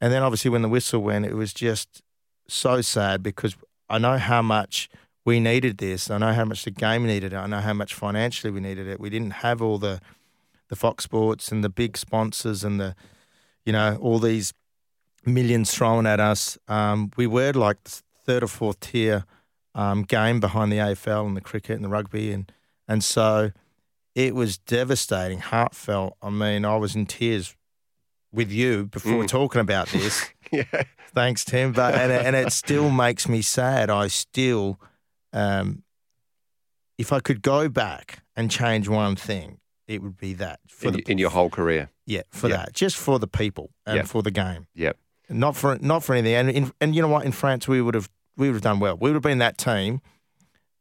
and then obviously when the whistle went, it was just so sad because I know how much we needed this, I know how much the game needed it, I know how much financially we needed it. We didn't have all the the Fox Sports and the big sponsors and the you know all these millions thrown at us. Um, we were like the third or fourth tier um, game behind the AFL and the cricket and the rugby, and and so it was devastating, heartfelt. I mean, I was in tears with you before Mm. talking about this. Yeah. Thanks, Tim. But and it, and it still makes me sad. I still, um, if I could go back and change one thing, it would be that for In, the in your whole career. yeah for Yeah. that, just for the people and Yeah. for the game Yep. not for not for anything. And in, and you know what? In France, we would have we would have done well. We would have been that team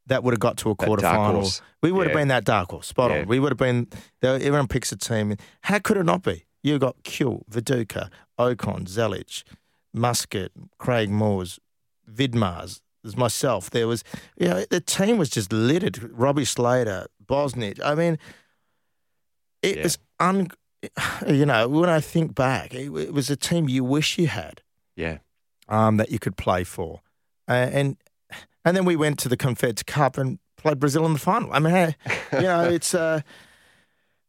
that would have got to a That quarter final. We would have been that dark horse, spot Yeah. on. We would have been. Everyone picks a team. How could it not be? You got Kewell, Viduka, Okon, Zelich, Muscat, Craig Moores, Vidmars. There's myself. There was, you know, the team was just littered. Robbie Slater, Bosnich. I mean, it Yeah. was un. You know, when I think back, it, it was a team you wish you had Yeah. um, that you could play for, uh, and and then we went to the Confeds Cup and played Brazil in the final. I mean, you know, it's uh,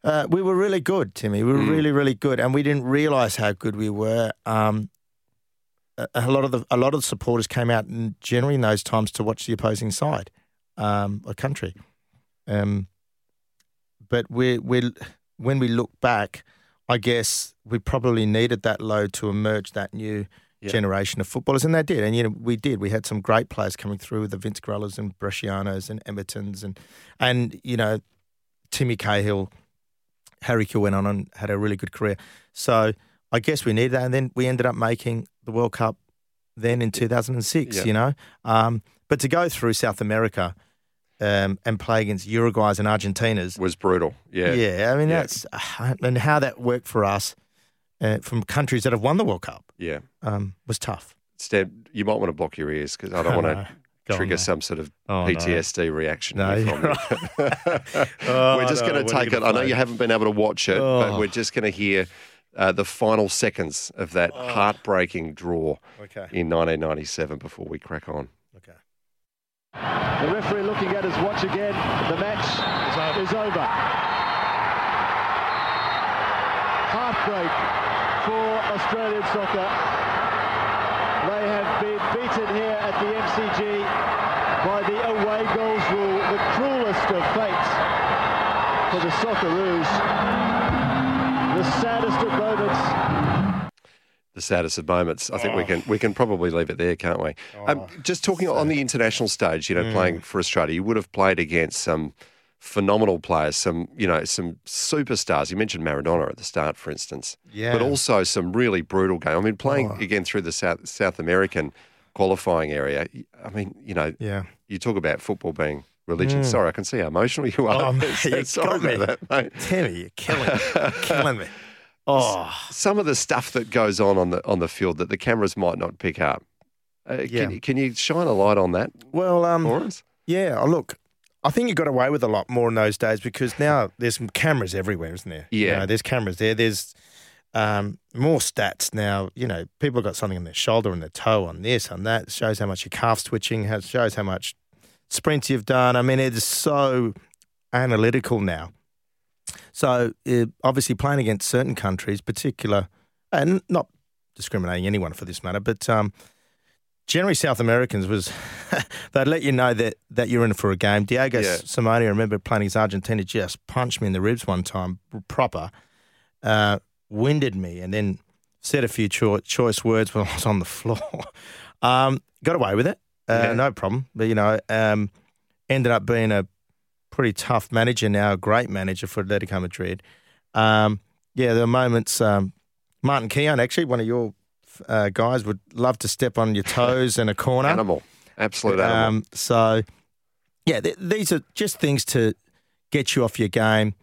uh, we were really good, Timmy. We were Mm. really, really good, and we didn't realise how good we were. Um, a, a lot of the a lot of the supporters came out and generally in those times to watch the opposing side, um, or country. Um, but we we when we look back, I guess we probably needed that load to emerge that new Yeah. generation of footballers, and they did. And you know, we did. We had some great players coming through with the Vince Grellas and Brescianos and Emertons, and and you know, Timmy Cahill, Harry Kewell went on and had a really good career. So I guess we needed that, and then we ended up making the World Cup then in 2006. Yeah. You know, um, but to go through South America. Um, and play against Uruguay's and Argentinas. Was brutal. Yeah. Yeah, I mean Yeah. that's and how that worked for us uh, from countries that have won the World Cup Yeah. um, was tough. Steb, you might want to block your ears because I don't want to Go trigger mate. some sort of Oh, no. PTSD reaction. No, here you're from you. Oh, we're just no, going to are you take it. gonna I know you haven't been able to watch it, but Oh. we're just going to hear uh, the final seconds of that heartbreaking draw Okay. in 1997 before we crack on. Okay. The referee looking at his watch again. The match is over. Heartbreak for Australian soccer. They have been beaten here at the MCG by the away goals rule, the cruelest of fates for the Socceroos. The saddest of moments The saddest of moments. I think we can we can probably leave it there, can't we? um, just talking on the international stage, you know, playing for Australia, you would have played against some phenomenal players, some you know, some superstars. You mentioned Maradona at the start, for instance, Yeah. but also some really brutal game. I mean, playing again through the South South American qualifying area. I mean, you know, Yeah. you talk about football being religion. Sorry, I can see how emotional you are. Oh, mate, you Sorry got me. about that, mate. Timmy, you're killing me. Killing me. Oh, some of the stuff that goes on on the on the field that the cameras might not pick up. Uh, Yeah. can, you, can you shine a light on that well, um, for us? yeah. oh, Look, I think you got away with a lot more in those days because now there's cameras everywhere, isn't there? You Yeah. know, there's cameras there. There's um, more stats now. You know, people have got something on their shoulder and their toe on this, on that. It shows how much your calf's twitching. Has shows how much sprints you've done. I mean, it is so analytical now. So uh, obviously, playing against certain countries, particular, and not discriminating anyone for this matter, but um, generally South Americans was they'd let you know that that you're in for a game. Diego Yeah. Simeone, I remember playing against Argentina, just punched me in the ribs one time, proper, uh, winded me, and then said a few cho- choice words when I was on the floor. um, got away with it, uh, Yeah. no problem. But you know, um, ended up being a pretty tough manager now, a great manager for Atletico Madrid. Um, yeah, there are moments. Um, Martin Keown, actually, one of your uh, guys, would love to step on your toes in a corner. Animal, absolute animal. Um, so, yeah, th- these are just things to get you off your game.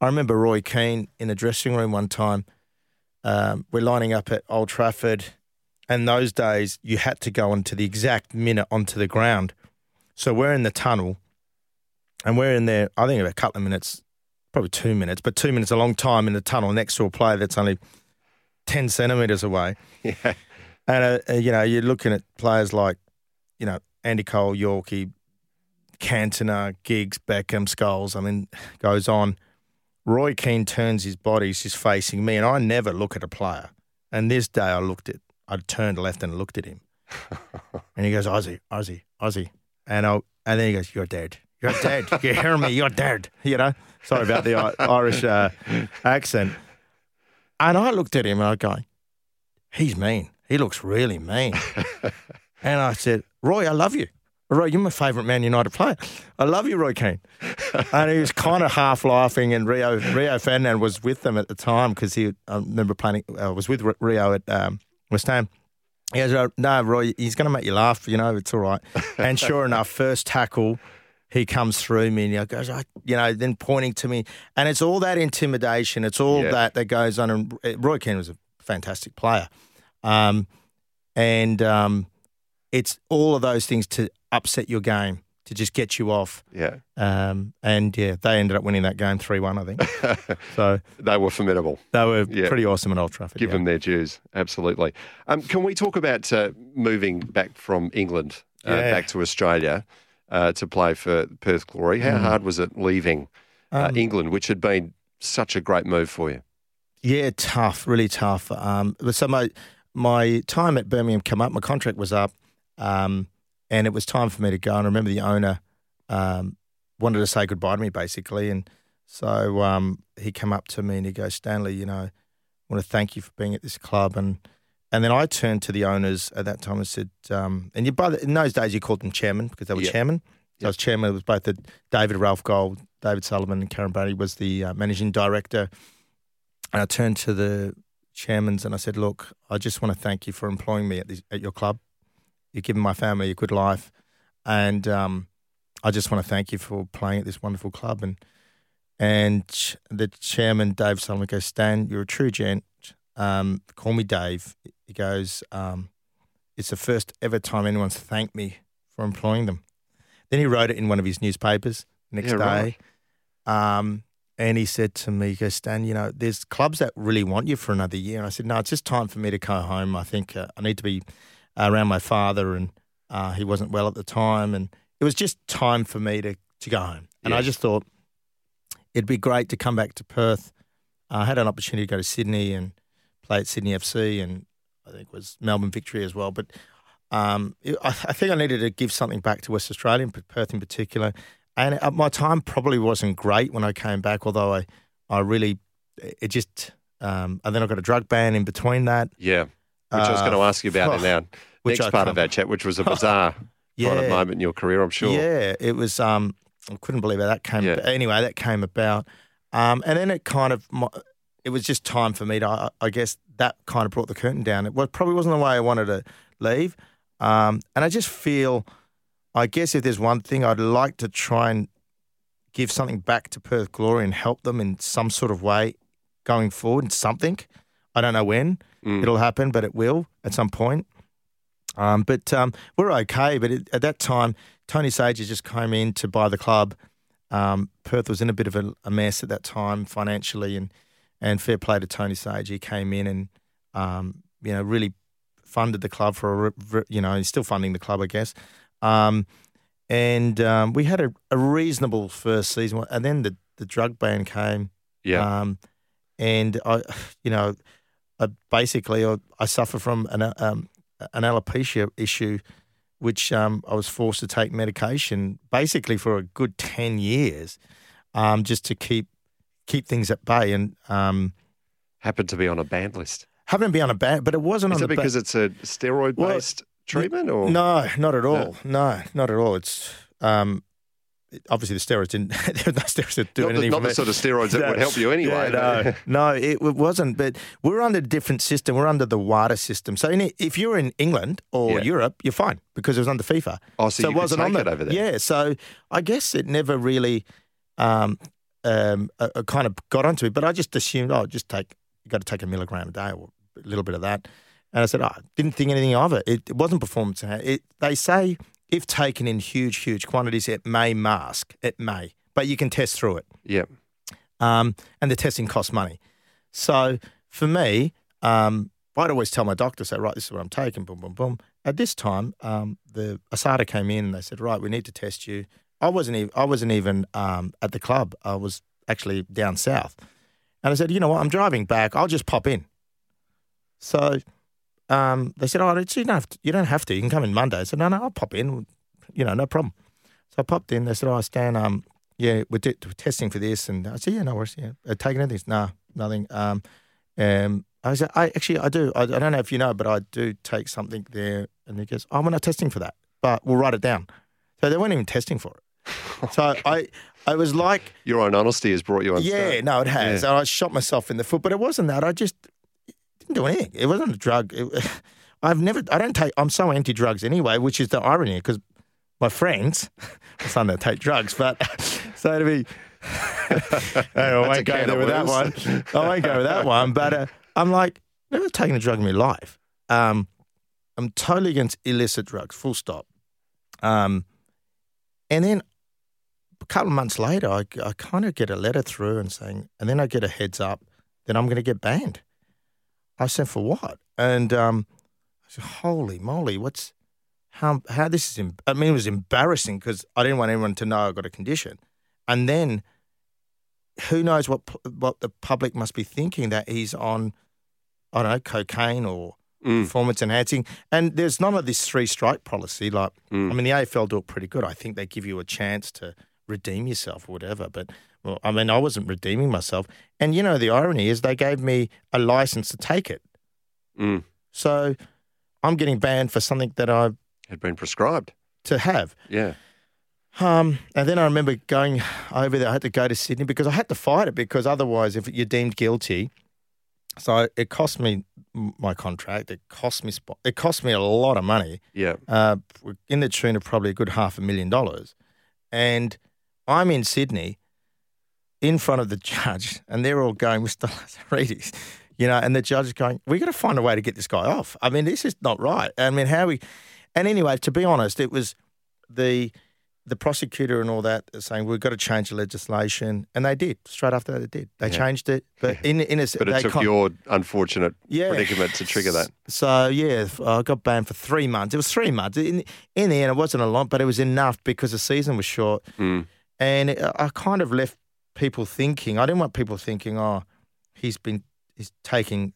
I remember Roy Keane in the dressing room one time. Um, we're lining up at Old Trafford, and those days you had to go onto the exact minute onto the ground. So we're in the tunnel, and we're in there. I think about a couple of minutes, probably two minutes, but two minutes a long time in the tunnel next to a player that's only ten centimeters away. yeah. And uh, uh, you know, you're looking at players like, you know, Andy Cole, Yorkie, Cantona, Giggs, Beckham, Scholes. I mean, goes on. Roy Keane turns his body, he's facing me, and I never look at a player. And this day, I looked at, I turned left and looked at him, and he goes, Ozzy, Ozzy, Ozzy, and I, and then he goes, "You're dead, you're dead. you hear me? You're dead." You know, sorry about the I- Irish uh, accent. And I looked at him and I go, he's mean. He looks really mean. and I said, Roy, I love you. Roy, you're my favourite Man United player. I love you, Roy Keane. and he was kind of half laughing, and Rio Rio Ferdinand was with them at the time because he, I remember playing, uh, was with Rio at um, West Ham. He goes, "Oh, no, Roy, he's going to make you laugh. You know, it's all right. And sure enough, first tackle, he comes through me and he goes, I, you know, then pointing to me. And it's all that intimidation. It's all Yeah. that that goes on. And Roy Keane was a fantastic player. Um, and um, it's all of those things to upset your game, to just get you off. Yeah. Um, and yeah, they ended up winning that game 3 1, I think. so They were formidable. they were Yeah. pretty awesome at Old Trafford. Give yeah. them their dues. Absolutely. Um, can we talk about uh, moving back from England uh, Yeah. back to Australia uh, to play for Perth Glory? Mm. How hard was it leaving uh, Um, England, which had been such a great move for you? Yeah, tough, really tough. Um, but so my my time at Birmingham came up. My contract was up, um, and it was time for me to go. And I remember the owner um, wanted to say goodbye to me, basically, and So um, he came up to me and he goes, Stanley, you know, I want to thank you for being at this club. And and then I turned to the owners at that time and said, um, and you by the, in those days you called them chairman because they were Yep. chairman. So I was chairman. It was both the David Ralph Gold, David Sullivan, and Karren Brady was the uh, managing director. And I turned to the chairmans and I said, look, I just want to thank you for employing me at this, at your club. You've given my family a good life, and um, I just want to thank you for playing at this wonderful club. And and the chairman, Dave Sullivan, goes, Stan, you're a true gent. Um, call me Dave. He goes, um, it's the first ever time anyone's thanked me for employing them. Then he wrote it in one of his newspapers next Yeah, day. right. Um, and he said to me, he goes, Stan, you know, there's clubs that really want you for another year. And I said, no, it's just time for me to go home. I think uh, I need to be around my father, and uh, he wasn't well at the time. And it was just time for me to, to go home. And I just thought it'd be great to come back to Perth. I had an opportunity to go to Sydney and play at Sydney FC, and I think it was Melbourne Victory as well. But um, it- I, I think I needed to give something back to West Australia, and Perth in particular. And uh, my time probably wasn't great when I came back, although I, I really, it just, um, and then I got a drug ban in between that. Yeah. Which I was going to ask you about in oh, our which next part of our chat, which was a bizarre kind of moment in your career, I'm sure. Yeah, it was. Um, I couldn't believe how that came. Yeah. About. Anyway, that came about, um, and then it kind of, it was just time for me to. I, I guess that kind of brought the curtain down. It was probably wasn't the way I wanted to leave, um, and I just feel, I guess if there's one thing I'd like to try and give something back to Perth Glory and help them in some sort of way going forward. Something, I don't know when Mm. it'll happen, but it will at some point. Um, but um, we're okay. But it, at that time, Tony Sage just came in to buy the club. Um, Perth was in a bit of a, a mess at that time financially, and and fair play to Tony Sage. He came in and um, you know really funded the club for a you know he's still funding the club, I guess. Um, and um, we had a, a reasonable first season, and then the the drug ban came. Yeah. Um, and I, you know, I basically I, I suffer from an um, an alopecia issue, which um, I was forced to take medication basically for a good ten years, um, just to keep keep things at bay. And um, Happened to be on a banned list. happened to be on a ban, but it wasn't Is on it the ba- because it's a steroid based treatment or? No, not at all. No, not at all. It's um, obviously the steroids didn't. no steroids that do Not the, anything. not for the sort of steroids that No. would help you anyway. Yeah, no, no, it, it wasn't. But we're under a different system. We're under the WADA system. So in, if you're in England or Yeah. Europe, you're fine because it was under FIFA. Oh, so you it wasn't on the, it over there. Yeah. So I guess it never really um, um, uh, kind of got onto me. But I just assumed, oh, just take you got to take a milligram a day or a little bit of that. And I said, oh, I didn't think anything of it. It, it wasn't performance. It, they say if taken in huge, huge quantities, it may mask. It may, but you can test through it Yeah. um, and the testing costs money. So for me, um, I'd always tell my doctor, say, right, this is what I'm taking, boom, boom, boom. At this time, um, the ASADA came in and they said, right, we need to test you. I wasn't even, I wasn't even um, at the club. I was actually down south. And I said, you know what, I'm driving back. I'll just pop in. So um, they said, oh, it's- you don't, have to, you don't have to. You can come in Monday. I said, no, no, I'll pop in. You know, no problem. So I popped in. They said, oh, Stan, um, yeah, we're, t- we're testing for this. And I said, yeah, no worries. Yeah. Uh, taking anything? No, nothing. Um, um, I said, I actually, I do. I, I don't know if you know, but I do take something there. And he goes, oh, we're not testing for that, but we'll write it down. So they weren't even testing for it. so I, I was like, Your own honesty has brought you on. yeah, no, it has. And I shot myself in the foot, but it wasn't that. I just didn't do anything. It wasn't a drug. It, I've never, I don't take, I'm so anti drugs anyway, which is the irony because my friends, my son, they take drugs, but so to be, I won't go there with that one. I won't go with that one, but uh, I'm like, never taken a drug in my life. Um, I'm totally against illicit drugs, full stop. Um, and then a couple of months later, I, I kind of get a letter through and saying, and then I get a heads up that I'm going to get banned. I said, for what? And um, I said, holy moly, what's how how this is? I mean, it was embarrassing because I didn't want anyone to know I got a condition, and then who knows what what the public must be thinking that he's on, I don't know, cocaine or Mm. performance enhancing. And there's none of this three strike policy. Like, Mm. I mean, the AFL do it pretty good. I think they give you a chance to redeem yourself or whatever. But well, I mean, I wasn't redeeming myself. And you know, the irony is they gave me a license to take it. Mm. So I'm getting banned for something that I Had been prescribed. to have. Yeah. Um, and then I remember going over there. I had to go to Sydney because I had to fight it because otherwise, if you're deemed guilty, so it cost me my contract. It cost me it cost me a lot of money, Yeah. uh, in the tune of probably a good half a million dollars. And I'm in Sydney, in front of the judge, and they're all going, "Mr. Lazaridis," you know, and the judge is going, we've got to find a way to get this guy off. I mean, this is not right. I mean, how we?" And anyway, to be honest, it was the the prosecutor and all that saying we've got to change the legislation, and they did. Straight after that, they did. They Yeah. changed it, but in in a But it they took con- your unfortunate Yeah. predicament to trigger that. So yeah, I got banned for three months. It was three months. In in the end, it wasn't a lot, but it was enough because the season was short, Mm. and it, I kind of left people thinking. I didn't want people thinking, oh, he's been he's taking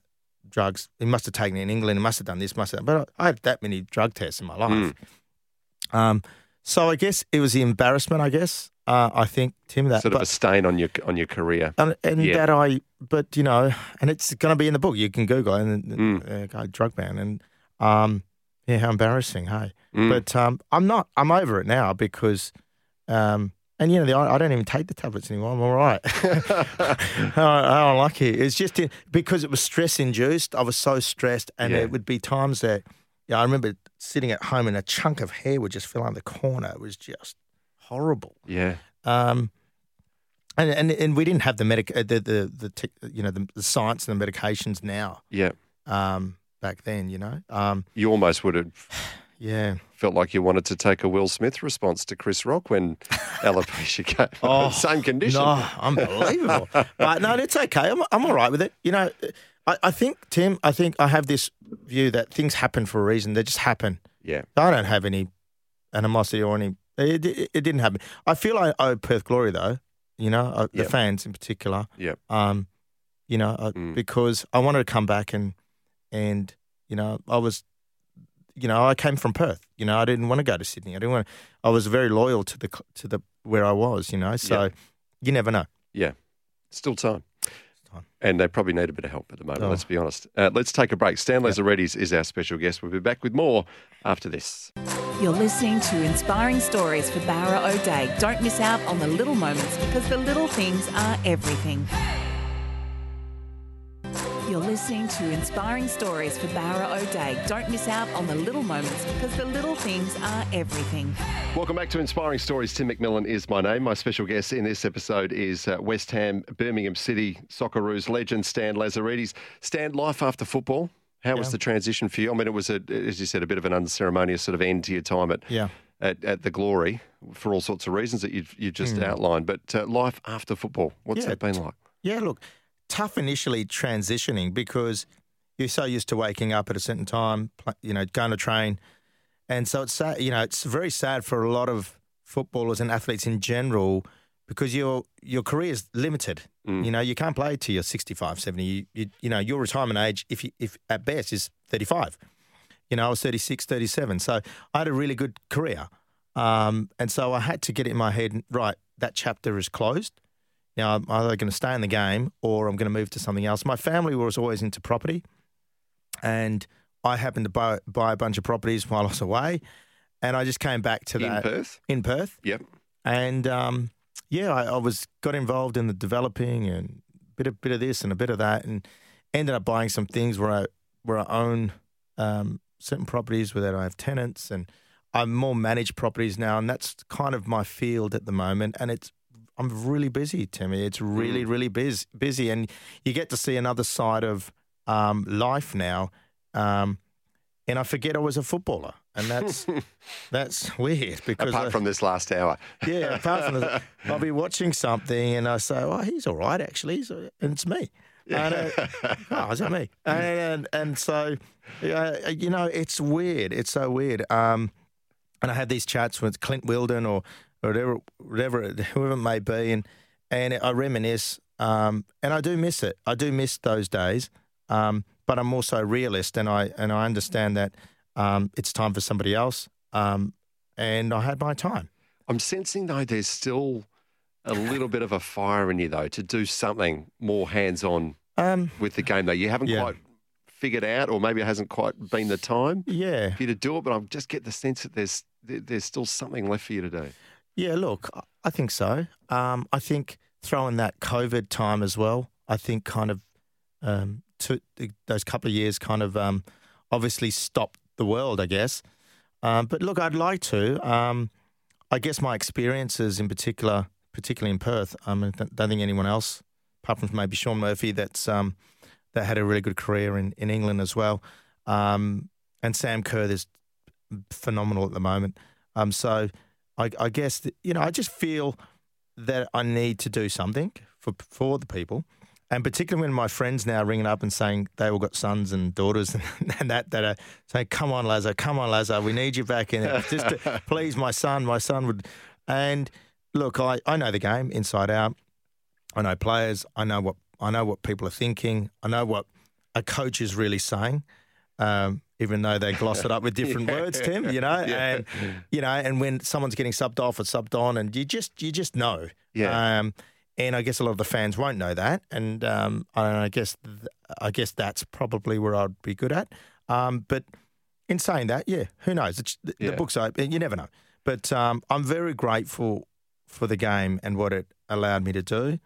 drugs. He must have taken it in England. He must have done this. Must have. But I, I had that many drug tests in my life. Um, so I guess it was the embarrassment. I guess uh, I think Tim that Sort of a stain on your on your career. and, and Yeah. that I, but you know, and it's going to be in the book. You can Google it and Mm. uh, drug ban, and um, yeah, how embarrassing, hey. Mm. But um, I'm not. I'm over it now because, um, and you know, the, I don't even take the tablets anymore. I'm all right. how, how unlucky! It's just in, because it was stress induced. I was so stressed, and Yeah. there would be times that, yeah, I remember sitting at home and a chunk of hair would just fill on the corner. It was just horrible. yeah. Um, and, and and we didn't have the medic uh, the the the tech, you know the, the science and the medications now. Yeah. Um, back then, you know. Um, You almost would have yeah. felt like you wanted to take a Will Smith response to Chris Rock when alopecia came. Oh, Same condition. No, unbelievable. but no, it's okay. I'm I'm all right with it. You know, I, I think Tim. I think I have this view that things happen for a reason. They just happen. Yeah. I don't have any animosity or any. It, it, it didn't happen. I feel I owe Perth Glory though. You know, uh, the Yep. fans in particular. Yeah. Um, you know, uh, Mm. because I wanted to come back and and you know I was, you know, I came from Perth. You know, I didn't want to go to Sydney. I didn't want. I was very loyal to the to the where I was. You know, so you never know. Yeah. Still time. time. And they probably need a bit of help at the moment, Oh. let's be honest. Uh, let's take a break. Stan Lazaridis is our special guest. We'll be back with more after this. You're listening to Inspiring Stories for Bowra O'Dea. Don't miss out on the little moments because the little things are everything. You're listening to Inspiring Stories for Bowra O'Dea. Don't miss out on the little moments because the little things are everything. Welcome back to Inspiring Stories. Tim McMillan is my name. My special guest in this episode is uh, West Ham, Birmingham City Socceroos legend Stan Lazaridis. Stan, life after football. How was the transition for you? I mean, it was, a, as you said, a bit of an unceremonious sort of end to your time at, Yeah. at, at the Glory for all sorts of reasons that you've, you just outlined. But uh, life after football, what's. Yeah. that been like? Yeah, look, tough initially transitioning because you're so used to waking up at a certain time, you know, going to train, and so it's sad. You know, it's very sad for a lot of footballers and athletes in general because your your career is limited. Mm. You know, you can't play till you're 65, 70. You, you, you know, your retirement age, if you, if at best, is 35. You know, I was 36, 37. So I had a really good career. Um, and so I had to get it in my head, right, that chapter is closed. Now, I'm either going to stay in the game or I'm going to move to something else. My family was always into property, and I happened to buy, buy a bunch of properties while I was away. And I just came back to that. In Perth? in Perth. Yep. And um, yeah, I, I was got involved in the developing and a bit of bit of this and a bit of that, and ended up buying some things where I where I own um, certain properties where I have tenants, and I'm more managed properties now, and that's kind of my field at the moment. And it's I'm really busy, Timmy. It's really really busy, busy, and you get to see another side of um, life now. Um, and I forget I was a footballer, and that's that's weird because Apart I- from this last hour. yeah, apart from the, I'll be watching something and I say, "Oh, he's all right, actually," He's and it's me. And, uh, oh, is that me? And and, and so, uh, you know, it's weird. It's so weird. Um, and I had these chats with Clint Wilden or, or whatever, whatever, it- whoever it may be, and and I reminisce. Um, and I do miss it. I do miss those days. Um, but I'm also a realist, and I and I understand that um, it's time for somebody else. Um, and I had my time. I'm sensing though there's still a little bit of a fire in you though to do something more hands-on Um, with the game though. You haven't Yeah. quite figured out, or maybe it hasn't quite been the time yeah, for you to do it. But I just get the sense that there's there's still something left for you to do. Yeah. Look, I- think so. Um, I think throwing that COVID time as well. I think kind of um, to, those couple of years kind of um, obviously stopped the world, I guess. Um, but look, I'd like to. Um, I guess my experiences, in particular, particularly in Perth, um, I don't don't think anyone else, apart from maybe Shaun Murphy, that's that had a really good career in, in England as well. And Sam Kerr is phenomenal at the moment. So I, I guess that, you know I just feel that I need to do something for for the people. And particularly when my friends now ringing up and saying they all got sons and daughters and, and that that are saying, "Come on, Lazo, come on, Lazo, we need you back in it. Just to, please, my son, my son would." And look, I, I know the game inside out. I know players. I know what I know what people are thinking. I know what a coach is really saying, um, even though they gloss it up with different words, Tim. You know, and you know, and when someone's getting subbed off or subbed on, and you just you just know. Yeah. Um, and I guess a lot of the fans won't know that, and um, and I guess th- I guess that's probably where I'd be good at. Um, but in saying that, yeah, who knows? It's, the, Yeah. the book's open. You never know. But um, I'm very grateful for the game and what it allowed me to do.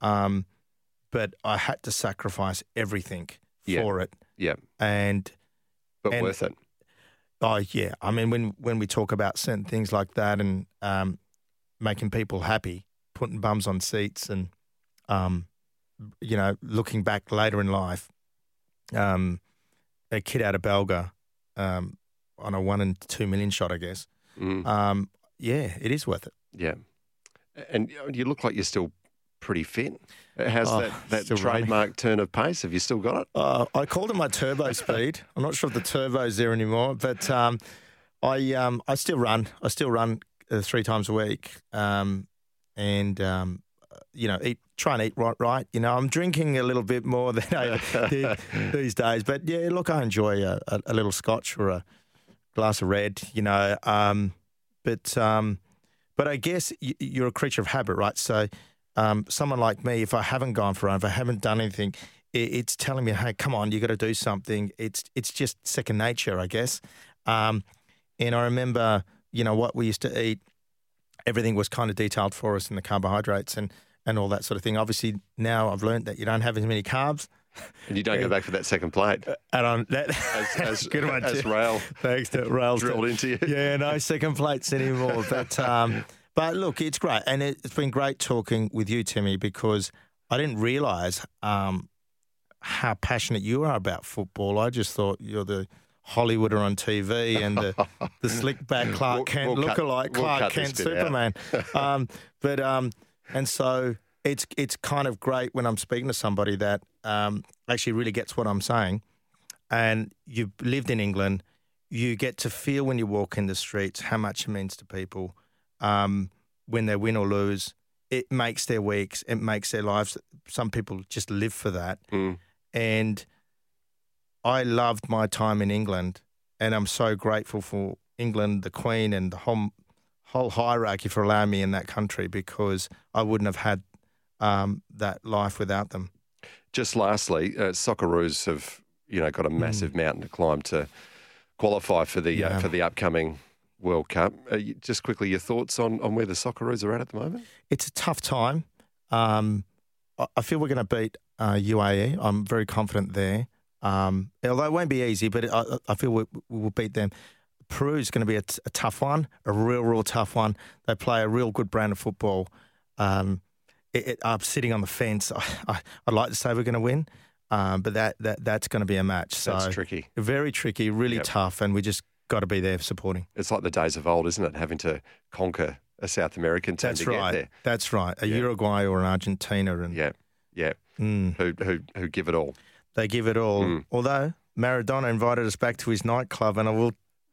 Um, but I had to sacrifice everything Yeah. for it. Yeah, And but And- worth it. oh yeah, I mean when when we talk about certain things like that and um, making people happy, putting bums on seats, and um, you know, looking back later in life, um, a kid out of Balga um, on a one in two million shot, I guess. Mm, Um, yeah, it is worth it. yeah, and you look like you're still pretty fit. How's Oh, that that still running. trademark turn of pace? Have you still got it? Uh, I called it my turbo speed. I'm not sure if the turbo's there anymore, but um, I um, I still run. I still run uh, three times a week, um, and um, uh, you know, eat try and eat right. Right, you know, I'm drinking a little bit more than I did these days. But yeah, look, I enjoy a, a, a little scotch or a glass of red. You know, um, but um, but I guess you're a creature of habit, right? So. Um, someone like me, if I haven't gone for a run, if I haven't done anything, it, it's telling me, "Hey, come on, you got to do something." It's it's just second nature, I guess. Um, and I remember, you know, what we used to eat. Everything was kind of detailed for us in the carbohydrates and and all that sort of thing. Obviously, now I've learned that you don't have as many carbs. And you don't go back for that second plate. And on that, As, as, good one, as too. rail Thanks to Rails. drilled into you. Yeah, no second plates anymore. But um, but look, it's great, and it, it's been great talking with you, Timmy, because I didn't realise um, how passionate you are about football. I just thought you're the Hollywooder on TV and the, the slick back Clark We'll- Kent we'll cut- lookalike we'll Clark Kent. Superman. um, but um, and so it's it's kind of great when I'm speaking to somebody that um, actually really gets what I'm saying and you've lived in England, you get to feel when you walk in the streets how much it means to people. Um, when they win or lose, it makes their weeks, it makes their lives. Some people just live for that. Mm. And I loved my time in England, and I'm so grateful for England, the Queen, and the whole, whole hierarchy for allowing me in that country because I wouldn't have had um, that life without them. Just lastly, uh, Socceroos have you know got a massive mountain to climb to qualify for the uh, Mm. For the upcoming World Cup. Uh, just quickly, your thoughts on, on where the Socceroos are at at the moment? it's a tough time. Um, I- feel we're going to beat uh, UAE. I'm very confident there. Um, although it won't be easy, but I, I feel we, we will beat them. Peru is going to be a, t- a tough one, a real, real tough one. They play a real good brand of football. Um, it, it, I'm sitting on the fence. I, I, I'd like to say we're going to win, um, but that, that that's going to be a match. So That's tricky. Very tricky, really Yep. tough, and we just got to be there supporting. It's like the days of old, isn't it? Having to conquer a South American team That's right. That's right. A Yeah. Uruguay or an Argentina, and. Yeah, yeah. Mm. Who who who give it all? they give it all. Mm. Although Maradona invited us back to his nightclub, and I will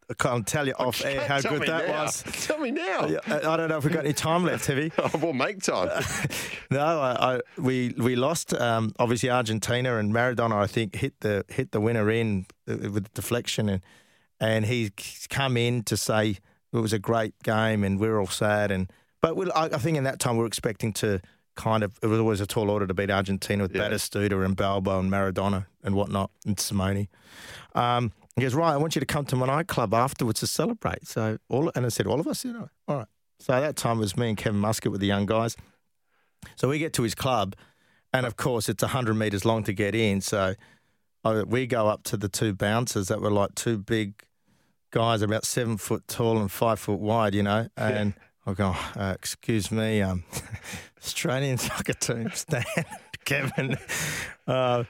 I can't tell you off air how good that now. was. Tell me now. I I don't know if we've got any time left, have we? Oh, well, make time. No, I, I, we we lost. Um, obviously, Argentina and Maradona. I think hit the hit the winner in uh, with deflection, and and he's come in to say it was a great game, and we're all sad. And but we, I, I think in that time we're expecting to kind of it was always a tall order to beat Argentina with Yeah. Batistuta and Balbo and Maradona and whatnot and Simeone. Um, he goes, right, I want you to come to my nightclub afterwards to celebrate. So all and I said, all of us, you know, all right. So that time it was me and Kevin Muscat with the young guys. So we get to his club, and of course it's hundred meters long to get in. So I, we go up to the two bouncers that were like two big guys, about seven foot tall and five foot wide, you know. And I go, uh, excuse me, um, Australian soccer team, Stan, Kevin, uh.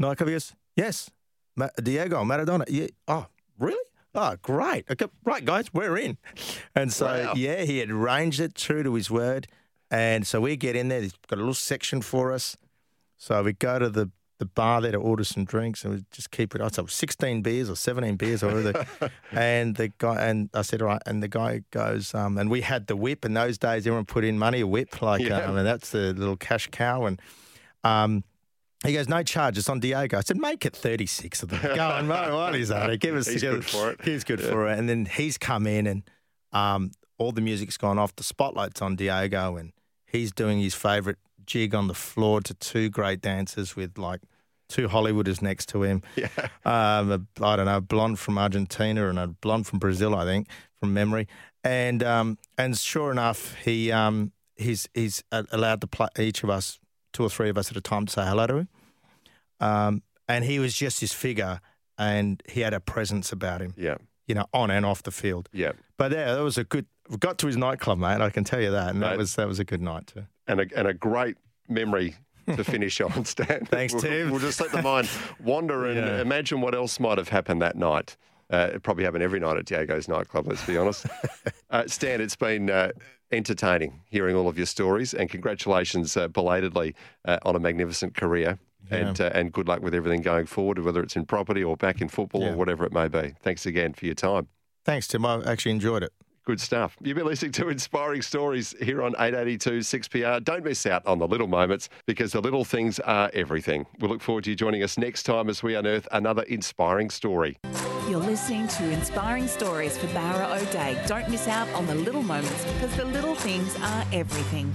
He goes, yes, Ma- Diego Maradona. Yeah. Oh, really? Oh, great. Okay, right, guys, we're in. And so, Wow. yeah, he had arranged it true to his word. And so we get in there. He's got a little section for us. So we go to the, the bar there to order some drinks, and we just keep it. I said sixteen beers or seventeen beers or whatever. and the guy and I said, all right. And the guy goes, um, and we had the whip. In those days, everyone put in money a whip, like Yeah. um, and that's the little cash cow. And um, he goes, no charge. It's on Diego. I said, make it 36 of them. Going, mate, what is that? Give us He's good for it. He's good for it. And then he's come in and um, all the music's gone off. The spotlight's on Diego and he's doing his favourite jig on the floor to two great dancers with like two Hollywooders next to him. Yeah. Um, a, I don't know, a blonde from Argentina and a blonde from Brazil, I think, from memory. And um, and sure enough, he um, he's he's allowed to play each of us, two or three of us at a time, to say hello to him. Um, and he was just his figure, and he had a presence about him, Yeah. you know, on and off the field. Yeah. But yeah, that was a good. Got to his nightclub, mate. I can tell you that, and Mate. that was that was a good night too. And a, and a great memory to finish on, Stan. Thanks, we'll, Tim. We'll just let the mind wander and Yeah. imagine what else might have happened that night. Uh, it probably happened every night at Diego's nightclub, let's be honest. uh, Stan, it's been uh, entertaining hearing all of your stories, and congratulations uh, belatedly uh, on a magnificent career. And, uh, and good luck with everything going forward, whether it's in property or back in football Yeah. or whatever it may be. Thanks again for your time. Thanks, Tim. I actually enjoyed it. Good stuff. You've been listening to Inspiring Stories here on 882 6PR. Don't miss out on the little moments because the little things are everything. We look forward to you joining us next time as we unearth another inspiring story. You're listening to Inspiring Stories for Bowra O'Dea. Don't miss out on the little moments because the little things are everything.